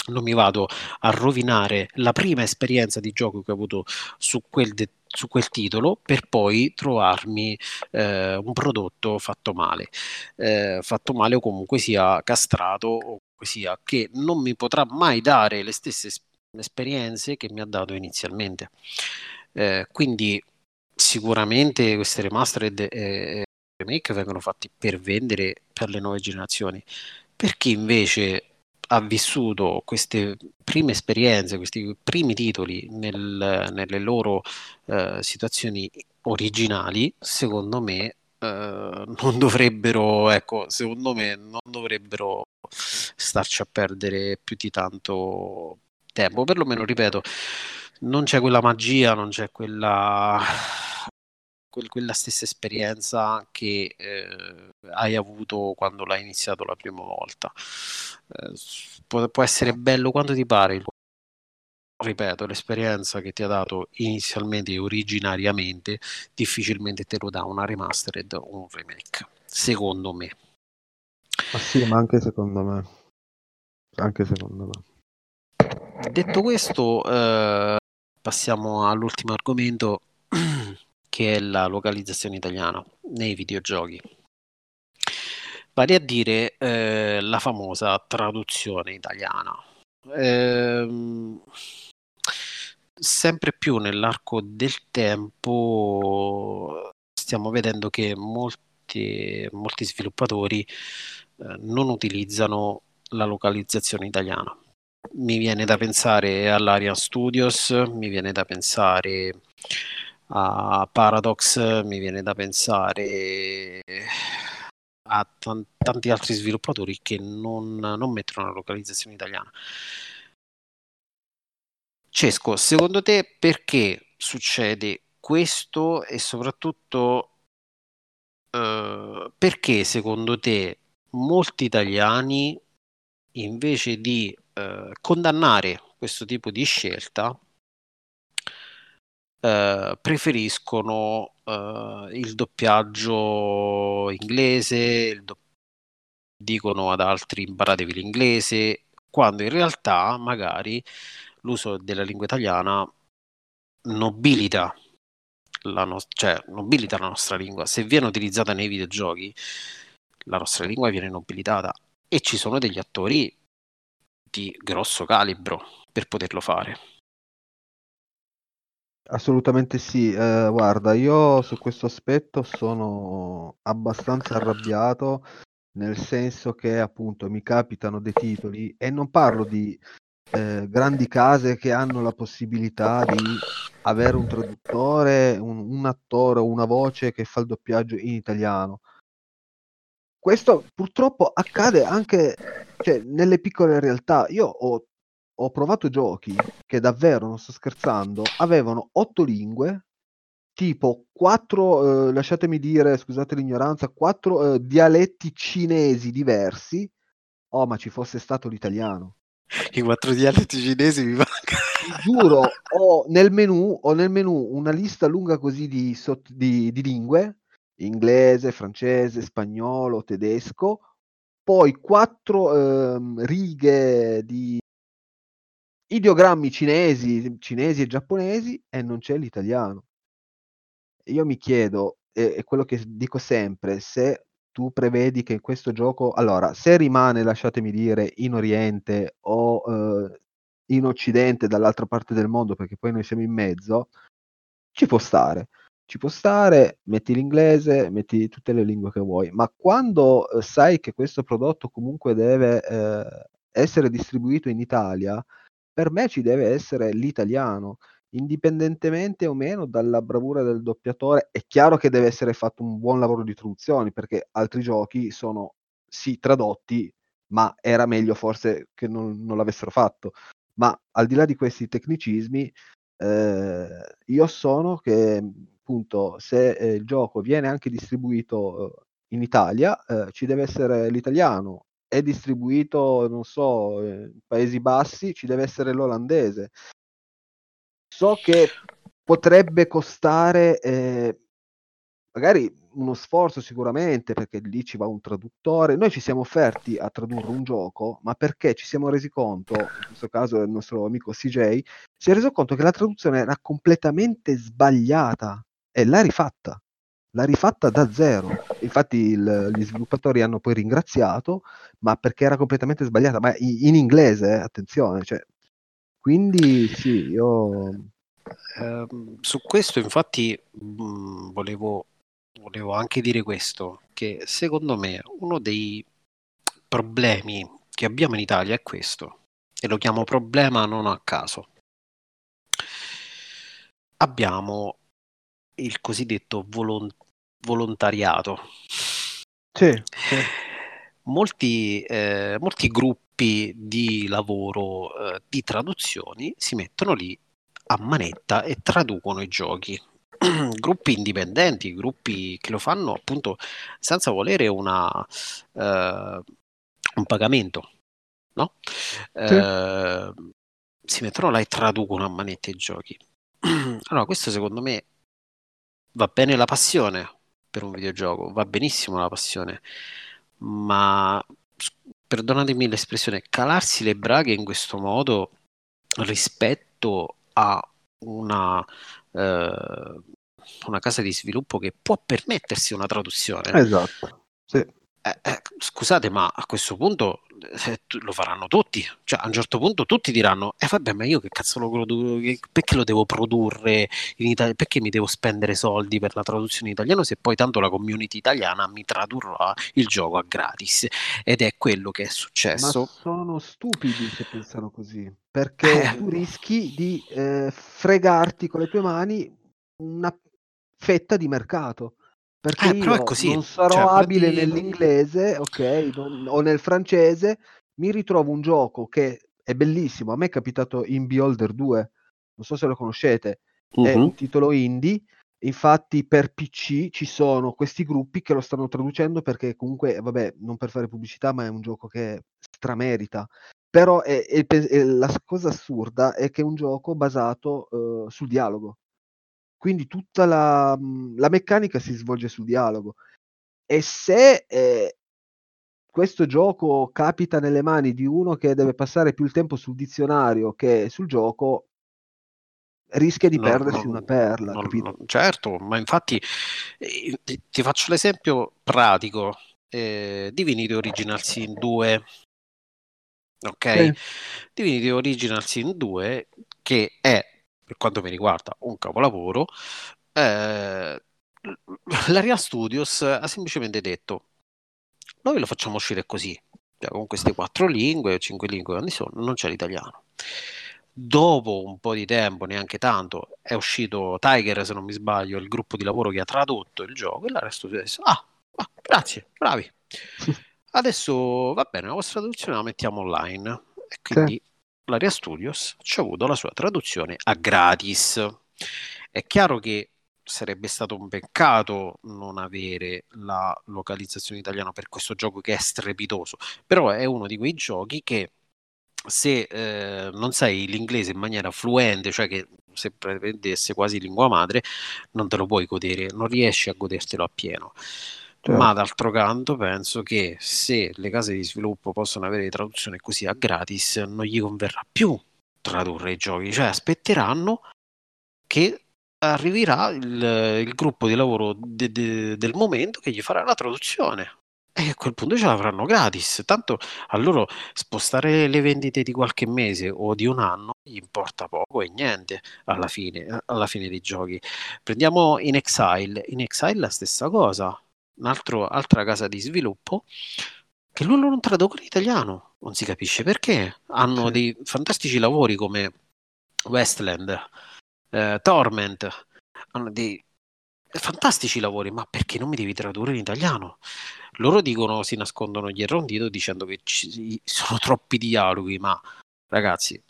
non mi vado a rovinare la prima esperienza di gioco che ho avuto su quel, de- su quel titolo per poi trovarmi eh, un prodotto fatto male, eh, fatto male o comunque sia castrato o sia che non mi potrà mai dare le stesse es- esperienze che mi ha dato inizialmente. Eh, quindi sicuramente queste remastered e e remake vengono fatti per vendere per le nuove generazioni. Per chi invece ha vissuto queste prime esperienze, questi primi titoli nel- nelle loro eh, situazioni originali, secondo me eh, non dovrebbero, ecco, secondo me non dovrebbero starci a perdere più di tanto tempo, perlomeno ripeto, non c'è quella magia, non c'è quella quella stessa esperienza che eh, hai avuto quando l'hai iniziato la prima volta. Eh, può, può, essere bello quando ti pare, ripeto, l'esperienza che ti ha dato inizialmente e originariamente difficilmente te lo dà una remastered o un remake, secondo me. Ma sì, ma anche secondo me. Anche secondo me. Detto questo, eh, passiamo all'ultimo argomento [CLEARS THROAT] che è la localizzazione italiana nei videogiochi. Vale a dire eh, la famosa traduzione italiana. Eh, sempre più nell'arco del tempo stiamo vedendo che molti, molti sviluppatori eh, non utilizzano la localizzazione italiana. Mi viene da pensare all'Arian Studios, mi viene da pensare a Paradox, mi viene da pensare a t- tanti altri sviluppatori che non, non mettono la localizzazione italiana. Cesco, secondo te perché succede questo e soprattutto uh, perché secondo te molti italiani invece di uh, condannare questo tipo di scelta eh, preferiscono uh, il doppiaggio inglese, il do- dicono ad altri imparatevi l'inglese, quando in realtà magari l'uso della lingua italiana nobilita la, no- cioè, nobilita la nostra lingua. Se viene utilizzata nei videogiochi, la nostra lingua viene nobilitata e ci sono degli attori di grosso calibro per poterlo fare. Assolutamente sì. Eh, guarda, io su questo aspetto sono abbastanza arrabbiato, nel senso che appunto mi capitano dei titoli e non parlo di eh, grandi case che hanno la possibilità di avere un traduttore, un, un attore o una voce che fa il doppiaggio in italiano. Questo purtroppo accade anche cioè, nelle piccole realtà. Io ho ho provato giochi che davvero, non sto scherzando, avevano otto lingue, tipo quattro, eh, lasciatemi dire, scusate l'ignoranza, quattro eh, dialetti cinesi diversi. Oh, ma ci fosse stato l'italiano. I quattro dialetti cinesi mi mancano. Giuro, ho nel, menu, ho nel menu una lista lunga così di, sott- di, di lingue, inglese, francese, spagnolo, tedesco, poi quattro ehm, righe di ideogrammi cinesi, cinesi e giapponesi e non c'è l'italiano. Io mi chiedo, e quello che dico sempre, se tu prevedi che questo gioco, allora, se rimane, lasciatemi dire, in Oriente o eh, in Occidente, dall'altra parte del mondo, perché poi noi siamo in mezzo, ci può stare. Ci può stare, metti l'inglese, metti tutte le lingue che vuoi, ma quando eh, sai che questo prodotto comunque deve eh, essere distribuito in Italia, per me ci deve essere l'italiano, indipendentemente o meno dalla bravura del doppiatore. È chiaro che deve essere fatto un buon lavoro di traduzione, perché altri giochi sono sì tradotti, ma era meglio forse che non, non l'avessero fatto. Ma al di là di questi tecnicismi, eh, io sono che appunto se eh, il gioco viene anche distribuito eh, in Italia, eh, ci deve essere l'italiano è distribuito, non so, in Paesi Bassi, ci deve essere l'olandese. So che potrebbe costare eh, magari uno sforzo sicuramente, perché lì ci va un traduttore. Noi ci siamo offerti a tradurre un gioco, ma perché ci siamo resi conto, in questo caso il nostro amico CJ, si è reso conto che la traduzione era completamente sbagliata e l'ha rifatta l'ha rifatta da zero. Infatti il, gli sviluppatori hanno poi ringraziato, ma perché era completamente sbagliata, ma in, in inglese, eh, attenzione. Cioè. Quindi sì, io... Eh, su questo infatti mh, mm, volevo, volevo anche dire questo, che secondo me uno dei problemi che abbiamo in Italia è questo, e lo chiamo problema non a caso. Abbiamo il cosiddetto volontariato volontariato. Sì, sì. Molti, eh, molti gruppi di lavoro eh, di traduzioni si mettono lì a manetta e traducono i giochi. [CLEARS THROAT] gruppi indipendenti, gruppi che lo fanno appunto senza volere una, eh, un pagamento, no? Eh, si mettono là e traducono a manetta i giochi. [CLEARS THROAT] allora, questo secondo me va bene la passione per un videogioco, va benissimo la passione, ma perdonatemi l'espressione, calarsi le braghe in questo modo rispetto a una, eh, una casa di sviluppo che può permettersi una traduzione. Esatto. Sì. Eh, eh, scusate, ma a questo punto eh, lo faranno tutti. Cioè, a un certo punto tutti diranno: Eh, vabbè, ma io che cazzo lo produco? Perché lo devo produrre in Italia? Perché mi devo spendere soldi per la traduzione in italiano se poi tanto la community italiana mi tradurrà il gioco a gratis? Ed è quello che è successo. Ma sono stupidi se pensano così perché eh. tu rischi di fregarti con le tue mani una fetta di mercato. Perché eh, io non sarò cioè, abile prendi... nell'inglese, ok, non, o nel francese, mi ritrovo un gioco che è bellissimo. A me è capitato in Beholder 2, non so se lo conoscete, uh-huh. è un titolo indie. Infatti, per PC ci sono questi gruppi che lo stanno traducendo perché, comunque, vabbè, non per fare pubblicità, ma è un gioco che stramerita. Però è, è, è, la cosa assurda è che è un gioco basato uh, sul dialogo quindi tutta la, mhmm, la meccanica si svolge sul dialogo. E se eh, questo gioco capita nelle mani di uno che deve passare più il tempo sul dizionario che sul gioco, rischia di no, perdersi no, una perla. No, certo, ma infatti eh, ti, ti, faccio l'esempio pratico. Eh, Divinity Original Sin 2 ok? Sì. Divinity Original Sin 2 che è per quanto mi riguarda, un capolavoro, eh, l'Aria Studios ha semplicemente detto noi lo facciamo uscire così, cioè con queste quattro lingue, cinque lingue, quanti sono, non c'è l'italiano. Dopo un po' di tempo, neanche tanto, è uscito Tiger, se non mi sbaglio, il gruppo di lavoro che ha tradotto il gioco e l'Aria Studios ha detto, ah, ah, grazie, bravi. [LAUGHS] Adesso va bene, la vostra traduzione la mettiamo online. E quindi sì l'Aria Studios ci ha avuto la sua traduzione a gratis. È chiaro che sarebbe stato un peccato non avere la localizzazione italiana per questo gioco che è strepitoso, però è uno di quei giochi che se eh, non sai l'inglese in maniera fluente, cioè che se prendesse quasi lingua madre, non te lo puoi godere, non riesci a godertelo appieno. Certo. Ma d'altro canto penso che se le case di sviluppo possono avere traduzione così a gratis, non gli converrà più tradurre i giochi, cioè aspetteranno che arriverà il, il gruppo di lavoro de, de, del momento che gli farà la traduzione. E a quel punto ce l'avranno gratis. Tanto a loro spostare le vendite di qualche mese o di un anno gli importa poco e niente alla fine, alla fine dei giochi. Prendiamo In Exile. In Exile la stessa cosa un'altra casa di sviluppo che loro non traducono in italiano, non si capisce perché. Hanno sì. dei fantastici lavori come Westland, eh, Torment, hanno dei fantastici lavori, ma perché non mi devi tradurre in italiano? Loro dicono, si nascondono dietro un dito dicendo che ci sono troppi dialoghi, ma ragazzi,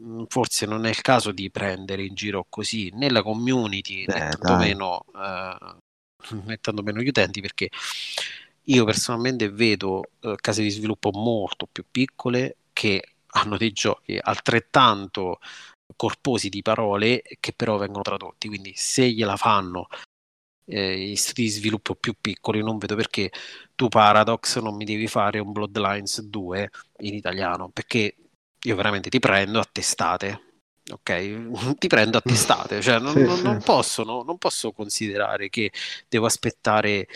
mm, forse non è il caso di prendere in giro così nella community, Beh, né tantomeno eh, [LAUGHS] mettendo meno gli utenti perché io personalmente vedo eh, case di sviluppo molto più piccole che hanno dei giochi altrettanto corposi di parole che però vengono tradotti. Quindi se gliela fanno eh, gli studi di sviluppo più piccoli non vedo perché tu Paradox non mi devi fare un Bloodlines 2 in italiano perché io veramente ti prendo a testate ok? [LAUGHS] Ti prendo a testate, cioè non, sì, non, sì. non, posso, no? non, posso, considerare che devo aspettare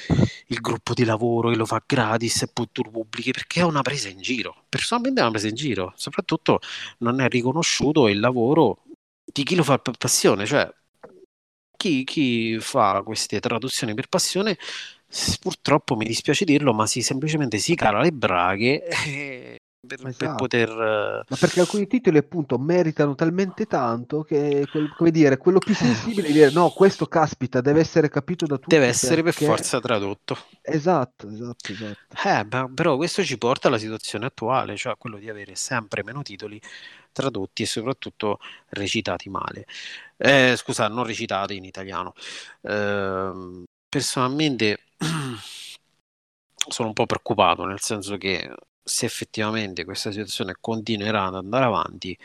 il gruppo di lavoro che lo fa gratis e poi tu pubblichi perché è una presa in giro. Personalmente è una presa in giro, soprattutto non è riconosciuto il lavoro di chi lo fa per passione, cioè chi, chi fa queste traduzioni per passione purtroppo mi dispiace dirlo, ma si semplicemente si cala le braghe [LAUGHS] per, per Esatto. poter... eh, Ma perché alcuni titoli appunto meritano talmente tanto che come dire, quello più sensibile è dire no, questo caspita deve essere capito da tutti deve essere per perché... forza tradotto. Esatto, esatto, esatto. Eh, beh, però questo ci porta alla situazione attuale, cioè quello di avere sempre meno titoli tradotti e soprattutto recitati male. Eh, scusa, non recitati in italiano. Ehm, personalmente [CLEARS THROAT] sono un po' preoccupato, nel senso che se effettivamente questa situazione continuerà ad andare avanti,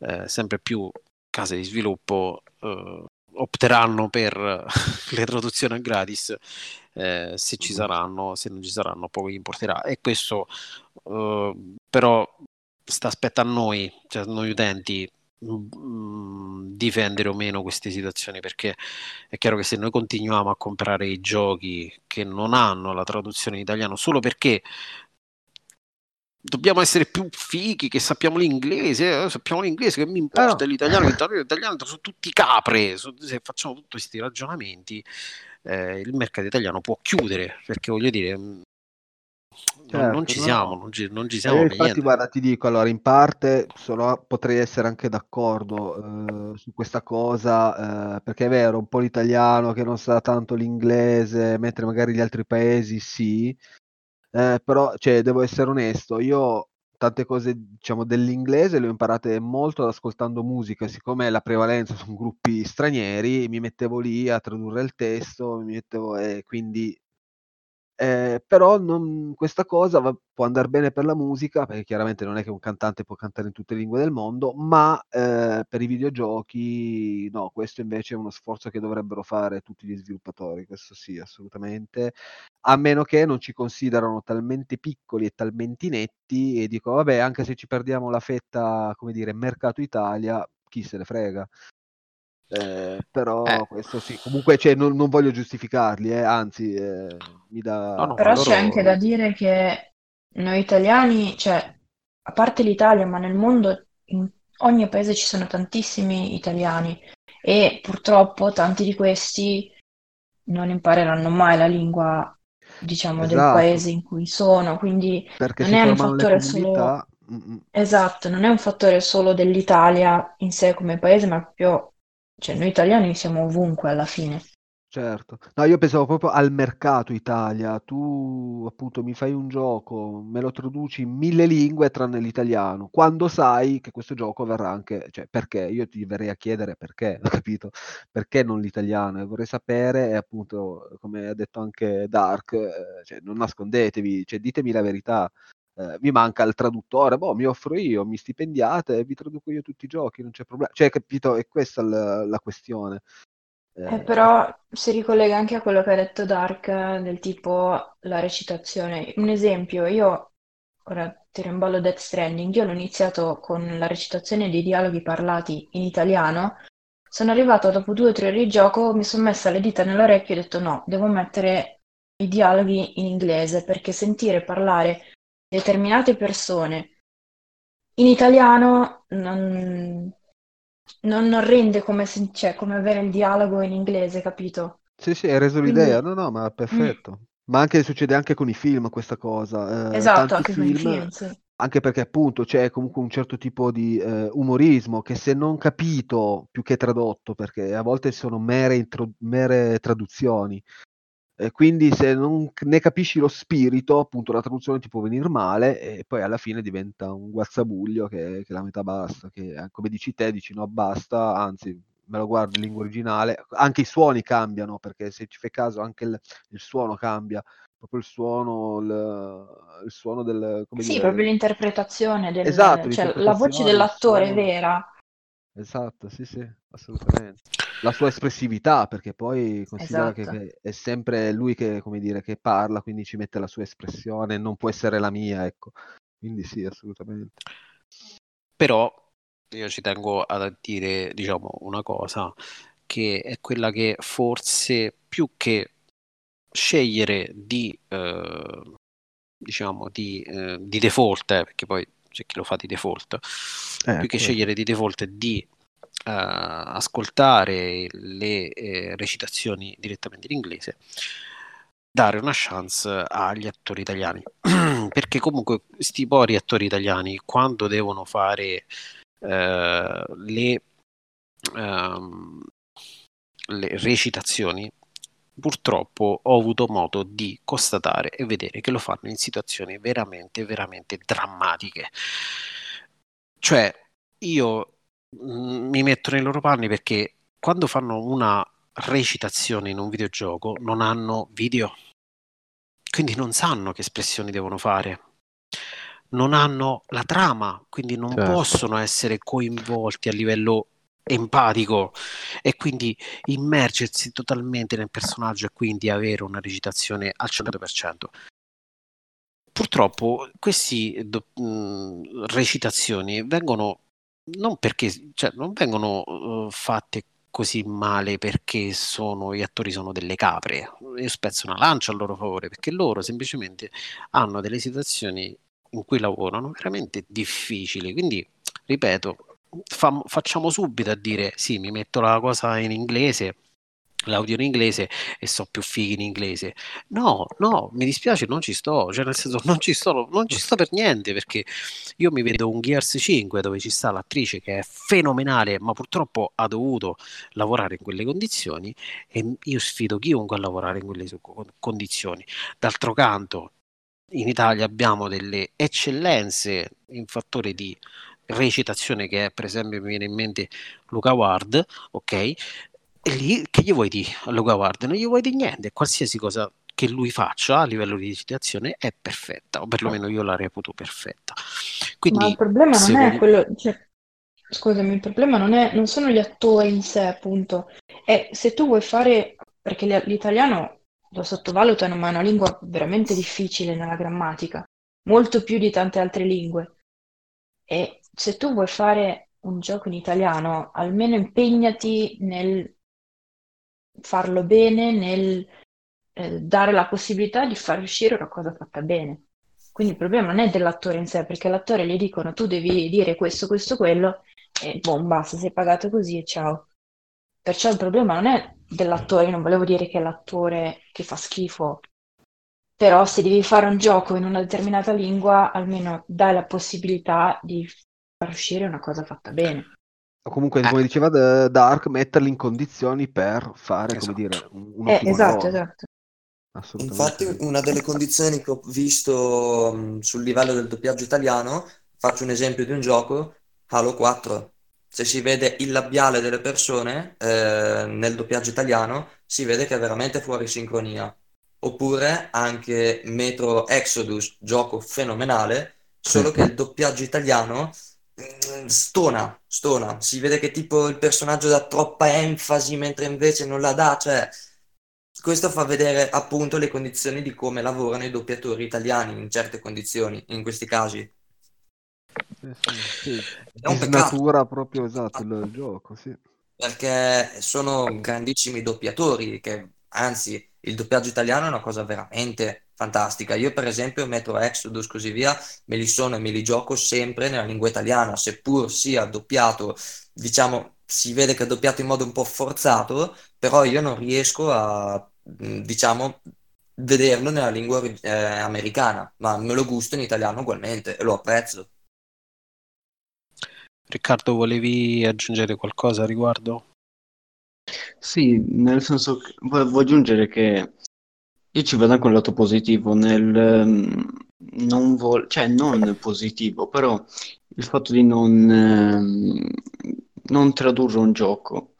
eh, sempre più case di sviluppo eh, opteranno per [LAUGHS] le traduzioni a gratis eh, se ci saranno, se non ci saranno poco gli importerà. E questo eh, però sta aspetta a noi, cioè a noi utenti difendere o meno queste situazioni perché è chiaro che se noi continuiamo a comprare i giochi che non hanno la traduzione in italiano solo perché dobbiamo essere più fighi che sappiamo l'inglese, eh, sappiamo l'inglese che mi importa no. l'italiano, l'italiano, l'italiano sono tutti capre, so- se facciamo tutti questi ragionamenti eh, il mercato italiano può chiudere perché voglio dire mh, non, non Certo, ci no, siamo, no. non ci, non ci Eh, siamo per infatti, niente. guarda, ti dico, allora, in parte sono- potrei essere anche d'accordo eh, su questa cosa, eh, perché è vero, un po' l'italiano che non sa tanto l'inglese, mentre magari gli altri paesi sì, eh, però, cioè, devo essere onesto, io tante cose, diciamo, dell'inglese le ho imparate molto ascoltando musica, siccome la prevalenza sono gruppi stranieri, mi mettevo lì a tradurre il testo, mettevo, e quindi eh, però non- questa cosa va- può andare bene per la musica, perché chiaramente non è che un cantante può cantare in tutte le lingue del mondo, ma eh, per i videogiochi no, questo invece è uno sforzo che dovrebbero fare tutti gli sviluppatori, questo sì, assolutamente, a meno che non ci considerano talmente piccoli e talmente inetti e dico, vabbè, anche se ci perdiamo la fetta, come dire, mercato Italia, chi se ne frega. Eh, però Eh. questo sì, comunque cioè, non, non voglio giustificarli, eh, anzi eh, mi dà... No, no, Però loro- c'è anche da dire che noi italiani, cioè, a parte l'Italia, ma nel mondo, in ogni paese ci sono tantissimi italiani e purtroppo tanti di questi non impareranno mai la lingua, diciamo, del Esatto. paese in cui sono, quindi perché non è un fattore solo... mm, mm. Esatto, non è un fattore solo dell'Italia in sé come paese, ma proprio, cioè, noi italiani siamo ovunque alla fine. Certo, no, io pensavo proprio al mercato Italia. Tu appunto mi fai un gioco, me lo traduci in mille lingue tranne l'italiano, quando sai che questo gioco verrà anche, cioè perché? Io ti verrei a chiedere perché, [LAUGHS] capito? Perché non l'italiano? E vorrei sapere, appunto, come ha detto anche Dark, eh, cioè, non nascondetevi, cioè, ditemi la verità. Eh, mi manca il traduttore, boh, mi offro io, mi stipendiate e vi traduco io tutti i giochi, non c'è problema. Cioè, capito? E questa è la, la questione. Eh, però si ricollega anche a quello che ha detto Dark, eh, del tipo la recitazione. Un esempio, io ora tiro in ballo Death Stranding, io l'ho iniziato con la recitazione dei dialoghi parlati in italiano, sono arrivato dopo due o tre ore di gioco, mi sono messa le dita nell'orecchio e ho detto no, devo mettere i dialoghi in inglese perché sentire parlare determinate persone in italiano non, non- non rende come, sen- cioè, come avere il dialogo in inglese, capito? Sì, sì, hai reso Quindi- l'idea, no, no, ma perfetto. Ma anche succede anche con i film questa cosa. eh, Esatto, anche con i film, film, sì. anche perché appunto c'è comunque un certo tipo di eh, umorismo che se non capito più che tradotto, perché a volte sono mere, intro- mere traduzioni, e quindi se non ne capisci lo spirito, appunto la traduzione ti può venire male e poi alla fine diventa un guazzabuglio che, che la metà basta, che eh, come dici te, dici no basta, anzi me lo guardo in lingua originale, anche i suoni cambiano, perché se ci fai caso anche il, il suono cambia, proprio il suono, il, il suono del... come Sì, dire, proprio l'interpretazione del, Esatto, cioè la voce l'interpretazione, dell'attore suono. vera. Esatto, sì, sì, assolutamente. La sua espressività, perché poi considera che, Esatto. che è sempre lui che, come dire, che parla, quindi ci mette la sua espressione, non può essere la mia, ecco. Quindi sì, assolutamente. Però io ci tengo a dire, diciamo, una cosa che è quella che forse più che scegliere di, eh, diciamo, di, eh, di default, eh, perché poi c'è chi lo fa di default, Eh, più che quello. scegliere di default di ascoltare le eh, recitazioni direttamente in inglese, dare una chance agli attori italiani. [CLEARS THROAT] Perché comunque sti pori attori italiani quando devono fare eh, le, ehm, le recitazioni purtroppo ho avuto modo di constatare e vedere che lo fanno in situazioni veramente veramente drammatiche. Cioè io mi metto nei loro panni perché quando fanno una recitazione in un videogioco non hanno video, quindi non sanno che espressioni devono fare. Non hanno la trama, quindi non certo. possono essere coinvolti a livello empatico e quindi immergersi totalmente nel personaggio e quindi avere una recitazione al 100%. Purtroppo queste recitazioni vengono non perché cioè, non vengono uh, fatte così male perché sono, gli attori sono delle capre. Io spezzo una lancia a loro favore perché loro semplicemente hanno delle situazioni in cui lavorano veramente difficili. Quindi, ripeto, fa, facciamo subito a dire sì, mi metto la cosa in inglese l'audio in inglese e so più fighi in inglese. No, no, mi dispiace, non ci sto, cioè nel senso non ci sto, non ci sto per niente perché io mi vedo un Gears 5 dove ci sta l'attrice che è fenomenale, ma purtroppo ha dovuto lavorare in quelle condizioni e io sfido chiunque a lavorare in quelle condizioni. D'altro canto, in Italia abbiamo delle eccellenze in fattore di recitazione che è per esempio mi viene in mente Luca Ward, ok? E lì che gli vuoi di a Luca Ward? Non gli vuoi di niente, qualsiasi cosa che lui faccia a livello di recitazione è perfetta, o perlomeno io la reputo perfetta. Quindi, Ma il problema non è quello, cioè, scusami, il problema non, è, non sono gli attori in sé, appunto, è se tu vuoi fare, perché l'italiano lo sottovalutano, ma è una lingua veramente difficile nella grammatica, molto più di tante altre lingue. E se tu vuoi fare un gioco in italiano, almeno impegnati nel farlo bene, nel eh, dare la possibilità di far uscire una cosa fatta bene. Quindi il problema non è dell'attore in sé, perché all'attore gli dicono tu devi dire questo, questo, quello, e boh, basta, sei pagato così e ciao. Perciò il problema non è dell'attore, non volevo dire che è l'attore che fa schifo, però se devi fare un gioco in una determinata lingua, almeno dai la possibilità di far uscire una cosa fatta bene. Comunque, come eh. diceva Dark, metterli in condizioni per fare, esatto. come dire, un, eh, esatto, esatto. Infatti, una delle condizioni che ho visto mh, sul livello del doppiaggio italiano, faccio un esempio di un gioco, Halo 4. Se si vede il labiale delle persone eh, nel doppiaggio italiano, si vede che è veramente fuori sincronia. Oppure anche Metro Exodus, gioco fenomenale, solo che il doppiaggio italiano Mm, stona, stona. Si vede che tipo il personaggio dà troppa enfasi mentre invece non la dà, cioè questo fa vedere appunto le condizioni di come lavorano i doppiatori italiani in certe condizioni, in questi casi. Eh sì, sì. È un natura proprio esatto il gioco, sì. Perché sono grandissimi doppiatori, che anzi il doppiaggio italiano è una cosa veramente fantastica. Io, per esempio, Metro Exodus, così via, me li sono e me li gioco sempre nella lingua italiana, seppur sia doppiato, diciamo, si vede che è doppiato in modo un po' forzato, però io non riesco a, diciamo, vederlo nella lingua eh, americana, ma me lo gusto in italiano ugualmente e lo apprezzo. Riccardo, volevi aggiungere qualcosa a riguardo? Sì, nel senso che volevo aggiungere che io ci vedo anche un lato positivo nel ehm, non vol- cioè non positivo, però il fatto di non, ehm, non tradurre un gioco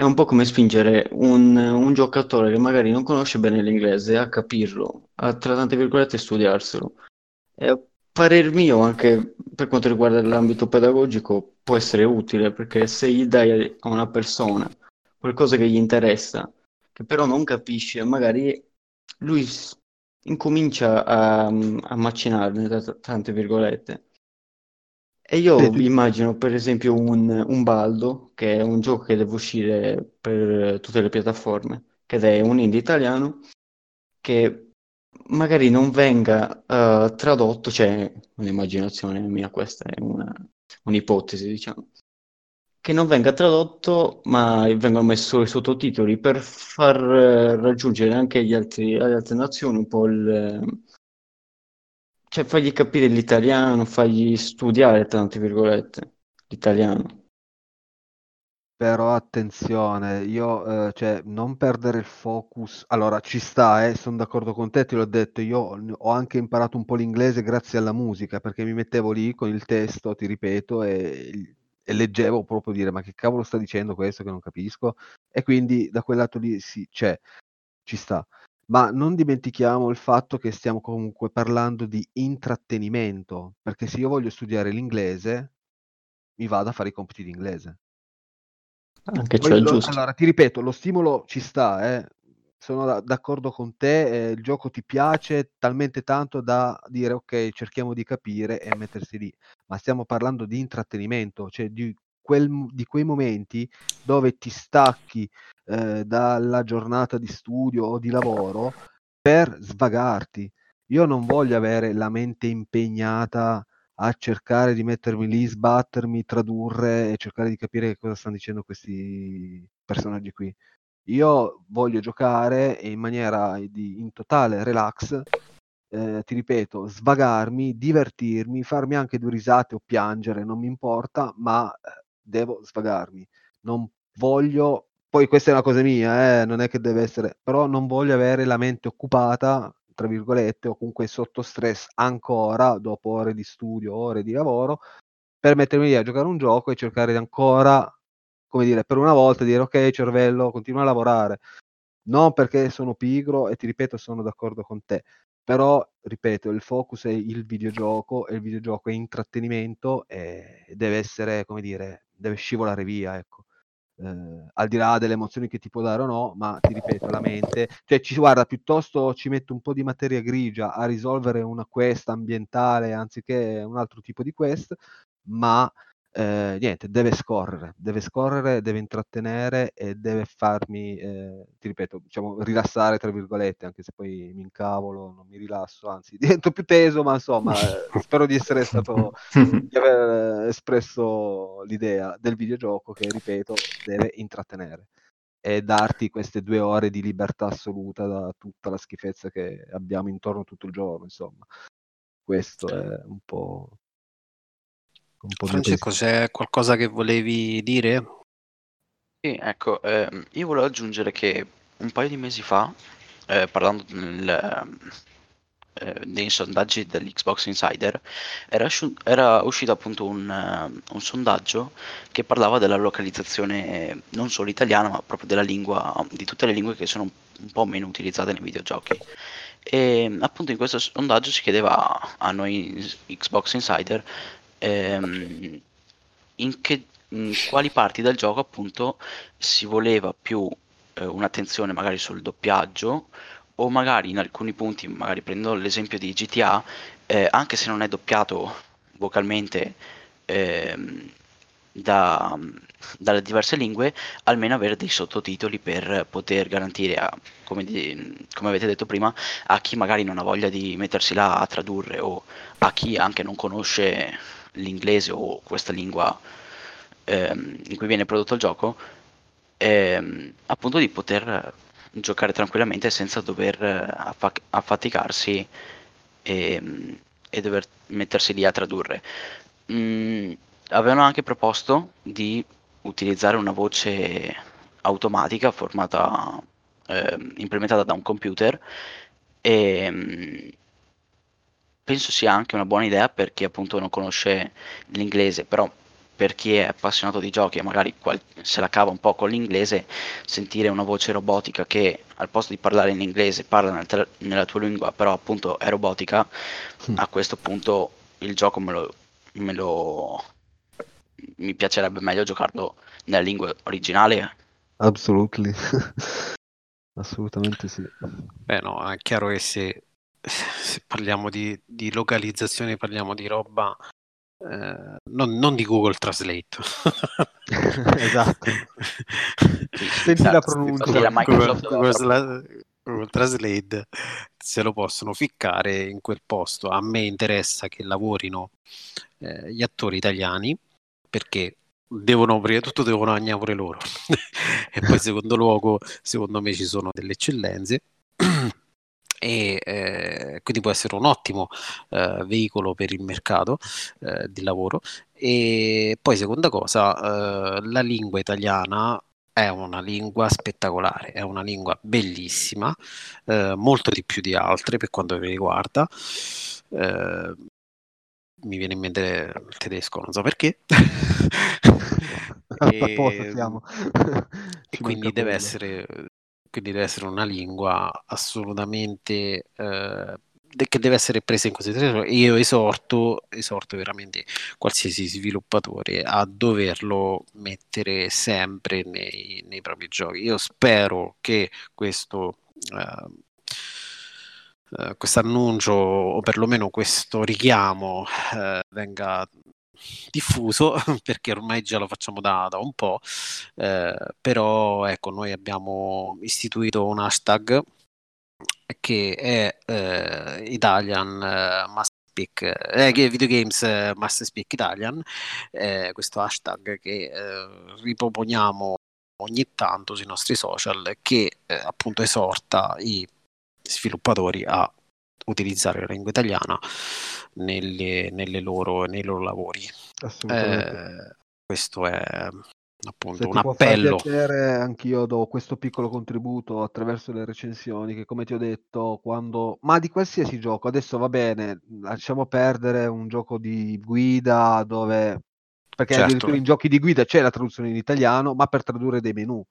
è un po' come spingere un, un giocatore che magari non conosce bene l'inglese a capirlo, a tra tante virgolette studiarselo. E a parer mio, anche per quanto riguarda l'ambito pedagogico, può essere utile perché se gli dai a una persona qualcosa che gli interessa, che però non capisce, magari lui incomincia a, a macinarne, tra tante virgolette. E io Vedi. immagino per esempio un, un, Baldo, che è un gioco che deve uscire per tutte le piattaforme, che è un indie italiano, che magari non venga uh, tradotto, cioè un'immaginazione mia, questa è una, un'ipotesi, diciamo, che non venga tradotto, ma vengono messi solo i sottotitoli per far eh, raggiungere anche agli altri, alle altre nazioni un po' il... cioè fargli capire l'italiano, fargli studiare, tra virgolette, l'italiano. Però attenzione, io, eh, cioè, non perdere il focus. Allora, ci sta, eh, sono d'accordo con te, ti l'ho detto, io ho anche imparato un po' l'inglese grazie alla musica, perché mi mettevo lì con il testo, ti ripeto, e, e leggevo proprio dire, ma che cavolo sta dicendo questo che non capisco? E quindi da quel lato lì sì, c'è, ci sta. Ma non dimentichiamo il fatto che stiamo comunque parlando di intrattenimento, perché se io voglio studiare l'inglese, mi vado a fare i compiti di inglese. Anche Poi, cioè, lo, giusto. Allora, ti ripeto, lo stimolo ci sta, eh. Sono d'accordo con te, eh, il gioco ti piace talmente tanto da dire ok, cerchiamo di capire e mettersi lì, ma stiamo parlando di intrattenimento, cioè di, quel, di quei momenti dove ti stacchi eh, dalla giornata di studio o di lavoro per svagarti. Io non voglio avere la mente impegnata a cercare di mettermi lì, sbattermi, tradurre e cercare di capire che cosa stanno dicendo questi personaggi qui. Io voglio giocare in maniera di, in totale relax, eh, ti ripeto, svagarmi, divertirmi, farmi anche due risate o piangere, non mi importa, ma eh, devo svagarmi. Non voglio, poi questa è una cosa mia, eh, non è che deve essere, però non voglio avere la mente occupata tra virgolette, o comunque sotto stress ancora dopo ore di studio, ore di lavoro, per mettermi lì a giocare un gioco e cercare ancora, come dire, per una volta dire ok cervello, continua a lavorare. Non perché sono pigro e ti ripeto sono d'accordo con te, però ripeto il focus è il videogioco e il videogioco è intrattenimento e deve essere, come dire, deve scivolare via, ecco eh, al di là delle emozioni che ti può dare o no, ma ti ripeto, la mente, cioè ci guarda, piuttosto ci metto un po' di materia grigia a risolvere una quest ambientale anziché un altro tipo di quest, ma eh, niente, deve scorrere, deve scorrere, deve intrattenere e deve farmi, eh, ti ripeto, diciamo, rilassare, tra virgolette, anche se poi mi incavolo, non mi rilasso, anzi [LAUGHS] divento più teso, ma insomma, eh, spero di essere stato, [LAUGHS] di aver espresso l'idea del videogioco che, ripeto, deve intrattenere e darti queste due ore di libertà assoluta da tutta la schifezza che abbiamo intorno tutto il giorno, insomma. Questo è un po' Francesco, c'è qualcosa che volevi dire? Sì, ecco, ehm, io volevo aggiungere che un paio di mesi fa, eh, parlando nel, eh, nei sondaggi dell'Xbox Insider, era, era uscito appunto un, eh, un sondaggio che parlava della localizzazione non solo italiana, ma proprio della lingua, di tutte le lingue che sono un po' meno utilizzate nei videogiochi. E appunto in questo sondaggio si chiedeva a noi Xbox Insider ehm, in, che, in quali parti del gioco appunto si voleva più eh, un'attenzione magari sul doppiaggio o magari in alcuni punti, magari prendo l'esempio di GTA, eh, anche se non è doppiato vocalmente ehm, da, dalle diverse lingue, almeno avere dei sottotitoli per poter garantire, a, come, di, come, avete detto prima, a chi magari non ha voglia di mettersi là a tradurre o a chi anche non conosce l'inglese o questa lingua ehm, in cui viene prodotto il gioco, ehm, appunto di poter giocare tranquillamente senza dover affa- affaticarsi e, e, dover mettersi lì a tradurre. Mm, avevano anche proposto di utilizzare una voce automatica formata, eh, implementata da un computer e, penso sia anche una buona idea per chi appunto non conosce l'inglese, però per chi è appassionato di giochi e magari qual- se la cava un po' con l'inglese, sentire una voce robotica che al posto di parlare in inglese parla nel te- nella tua lingua, però appunto è robotica, mm. a questo punto il gioco me lo, me lo mi piacerebbe meglio giocarlo nella lingua originale. Absolutely. [LAUGHS] Assolutamente sì. Beh no, è chiaro che se se parliamo di, di localizzazione, parliamo di roba eh, non, non, di Google Translate. [LAUGHS] esatto. [LAUGHS] Senti la pronuncia. Google, Google, Google, Translate se lo possono ficcare in quel posto. A me interessa che lavorino eh, gli attori italiani perché devono, prima di tutto devono agnare pure loro. [LAUGHS] e poi secondo luogo, secondo me ci sono delle eccellenze. [CLEARS THROAT] e eh, quindi può essere un ottimo eh, veicolo per il mercato eh, di lavoro. E poi, seconda cosa, eh, la lingua italiana è una lingua spettacolare, è una lingua bellissima, eh, molto di più di altre per quanto mi riguarda. Eh, mi viene in mente il tedesco, non so perché. [LAUGHS] [LAUGHS] e, e quindi deve, essere, quindi deve essere una lingua assolutamente eh, che deve essere presa in considerazione. Io esorto, esorto veramente qualsiasi sviluppatore a doverlo mettere sempre nei, nei propri giochi. Io spero che questo. Uh, Uh, questo annuncio o perlomeno questo richiamo uh, venga diffuso [LAUGHS] perché ormai già lo facciamo da, da un po' uh, però ecco noi abbiamo istituito un hashtag che è eh, Italian eh, Master Speak, eh, Video Games eh, Master Speak Italian, eh, questo hashtag che eh, riproponiamo ogni tanto sui nostri social che eh, appunto esorta i sviluppatori a utilizzare la lingua italiana nelle, nelle loro, nei loro lavori. Assolutamente. questo è appunto un appello. piacere, anch'io do questo piccolo contributo attraverso le recensioni che come ti ho detto quando ma di qualsiasi gioco, adesso va bene, lasciamo perdere un gioco di guida dove perché Certo, addirittura in giochi di guida c'è la traduzione in italiano, ma per tradurre dei menu.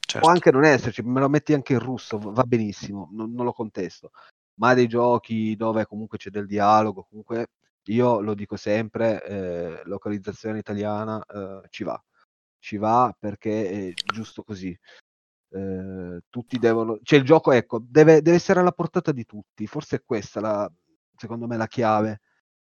certo. Può anche non esserci, me lo metti anche in russo, va benissimo, non, non lo contesto. Ma dei giochi dove comunque c'è del dialogo, comunque io lo dico sempre, eh, localizzazione italiana eh, ci va ci va perché è giusto così. Eh, tutti devono, cioè il gioco, ecco, deve, deve, essere alla portata di tutti. Forse è questa la, secondo me, la chiave.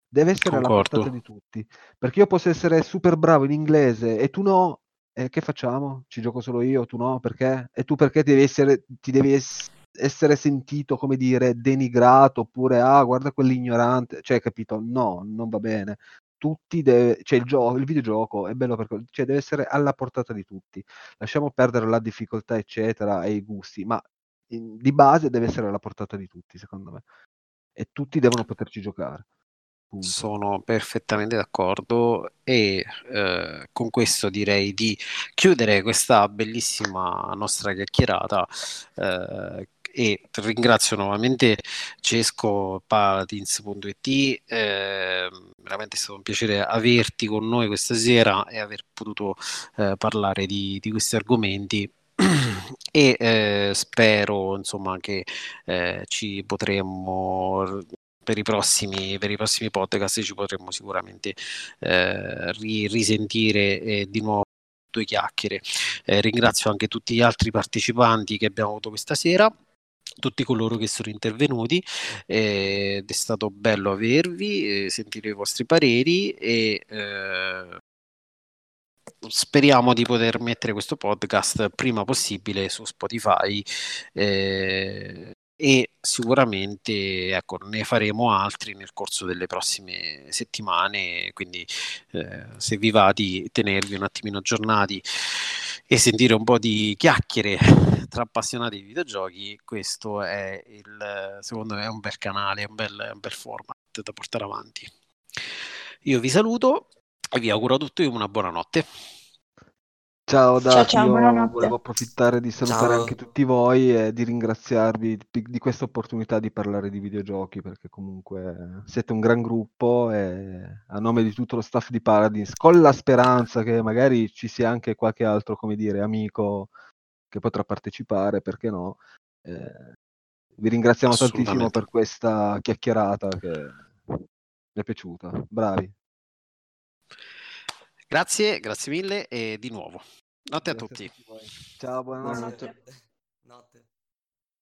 Deve essere Concordo. alla portata di tutti. Perché io posso essere super bravo in inglese e tu no. E che facciamo? Ci gioco solo io, tu no? Perché? E tu perché devi essere, ti devi es- essere sentito, come dire, denigrato oppure, ah, guarda quell'ignorante. Cioè, capito? No, non va bene tutti deve, cioè il gioco, il videogioco è bello perché cioè deve essere alla portata di tutti. Lasciamo perdere la difficoltà, eccetera, e i gusti, ma in, di base deve essere alla portata di tutti, secondo me. E tutti devono poterci giocare. Punto. Sono perfettamente d'accordo e eh, con questo direi di chiudere questa bellissima nostra chiacchierata eh, e ringrazio nuovamente Cesco Paladins.it eh, veramente è stato un piacere averti con noi questa sera e aver potuto eh, parlare di, di, questi argomenti [CLEARS THROAT] e eh, spero insomma che eh, ci potremmo per i, prossimi, per i prossimi podcast ci potremmo sicuramente eh, ri, risentire di nuovo due chiacchiere. Eh, ringrazio anche tutti gli altri partecipanti che abbiamo avuto questa sera tutti coloro che sono intervenuti ed è stato bello avervi, sentire i vostri pareri e eh, speriamo di poter mettere questo podcast prima possibile su Spotify eh, e sicuramente ecco, ne faremo altri nel corso delle prossime settimane, quindi eh, se vi va di tenervi un attimino aggiornati e sentire un po' di chiacchiere tra appassionati di videogiochi, questo è il, secondo me è un bel canale, un bel, un bel format da portare avanti. Io vi saluto e vi auguro a tutti una buona notte. Ciao Dati, ciao, ciao, volevo approfittare di salutare ciao. anche tutti voi e di ringraziarvi di, di questa opportunità di parlare di videogiochi perché comunque siete un gran gruppo e a nome di tutto lo staff di Paradise, con la speranza che magari ci sia anche qualche altro, come dire, amico che potrà partecipare, perché no? Eh, vi ringraziamo tantissimo per questa chiacchierata che mi è piaciuta. Bravi. Grazie, grazie mille e di nuovo. Notte grazie a tutti. A Ciao, buonanotte. buonanotte.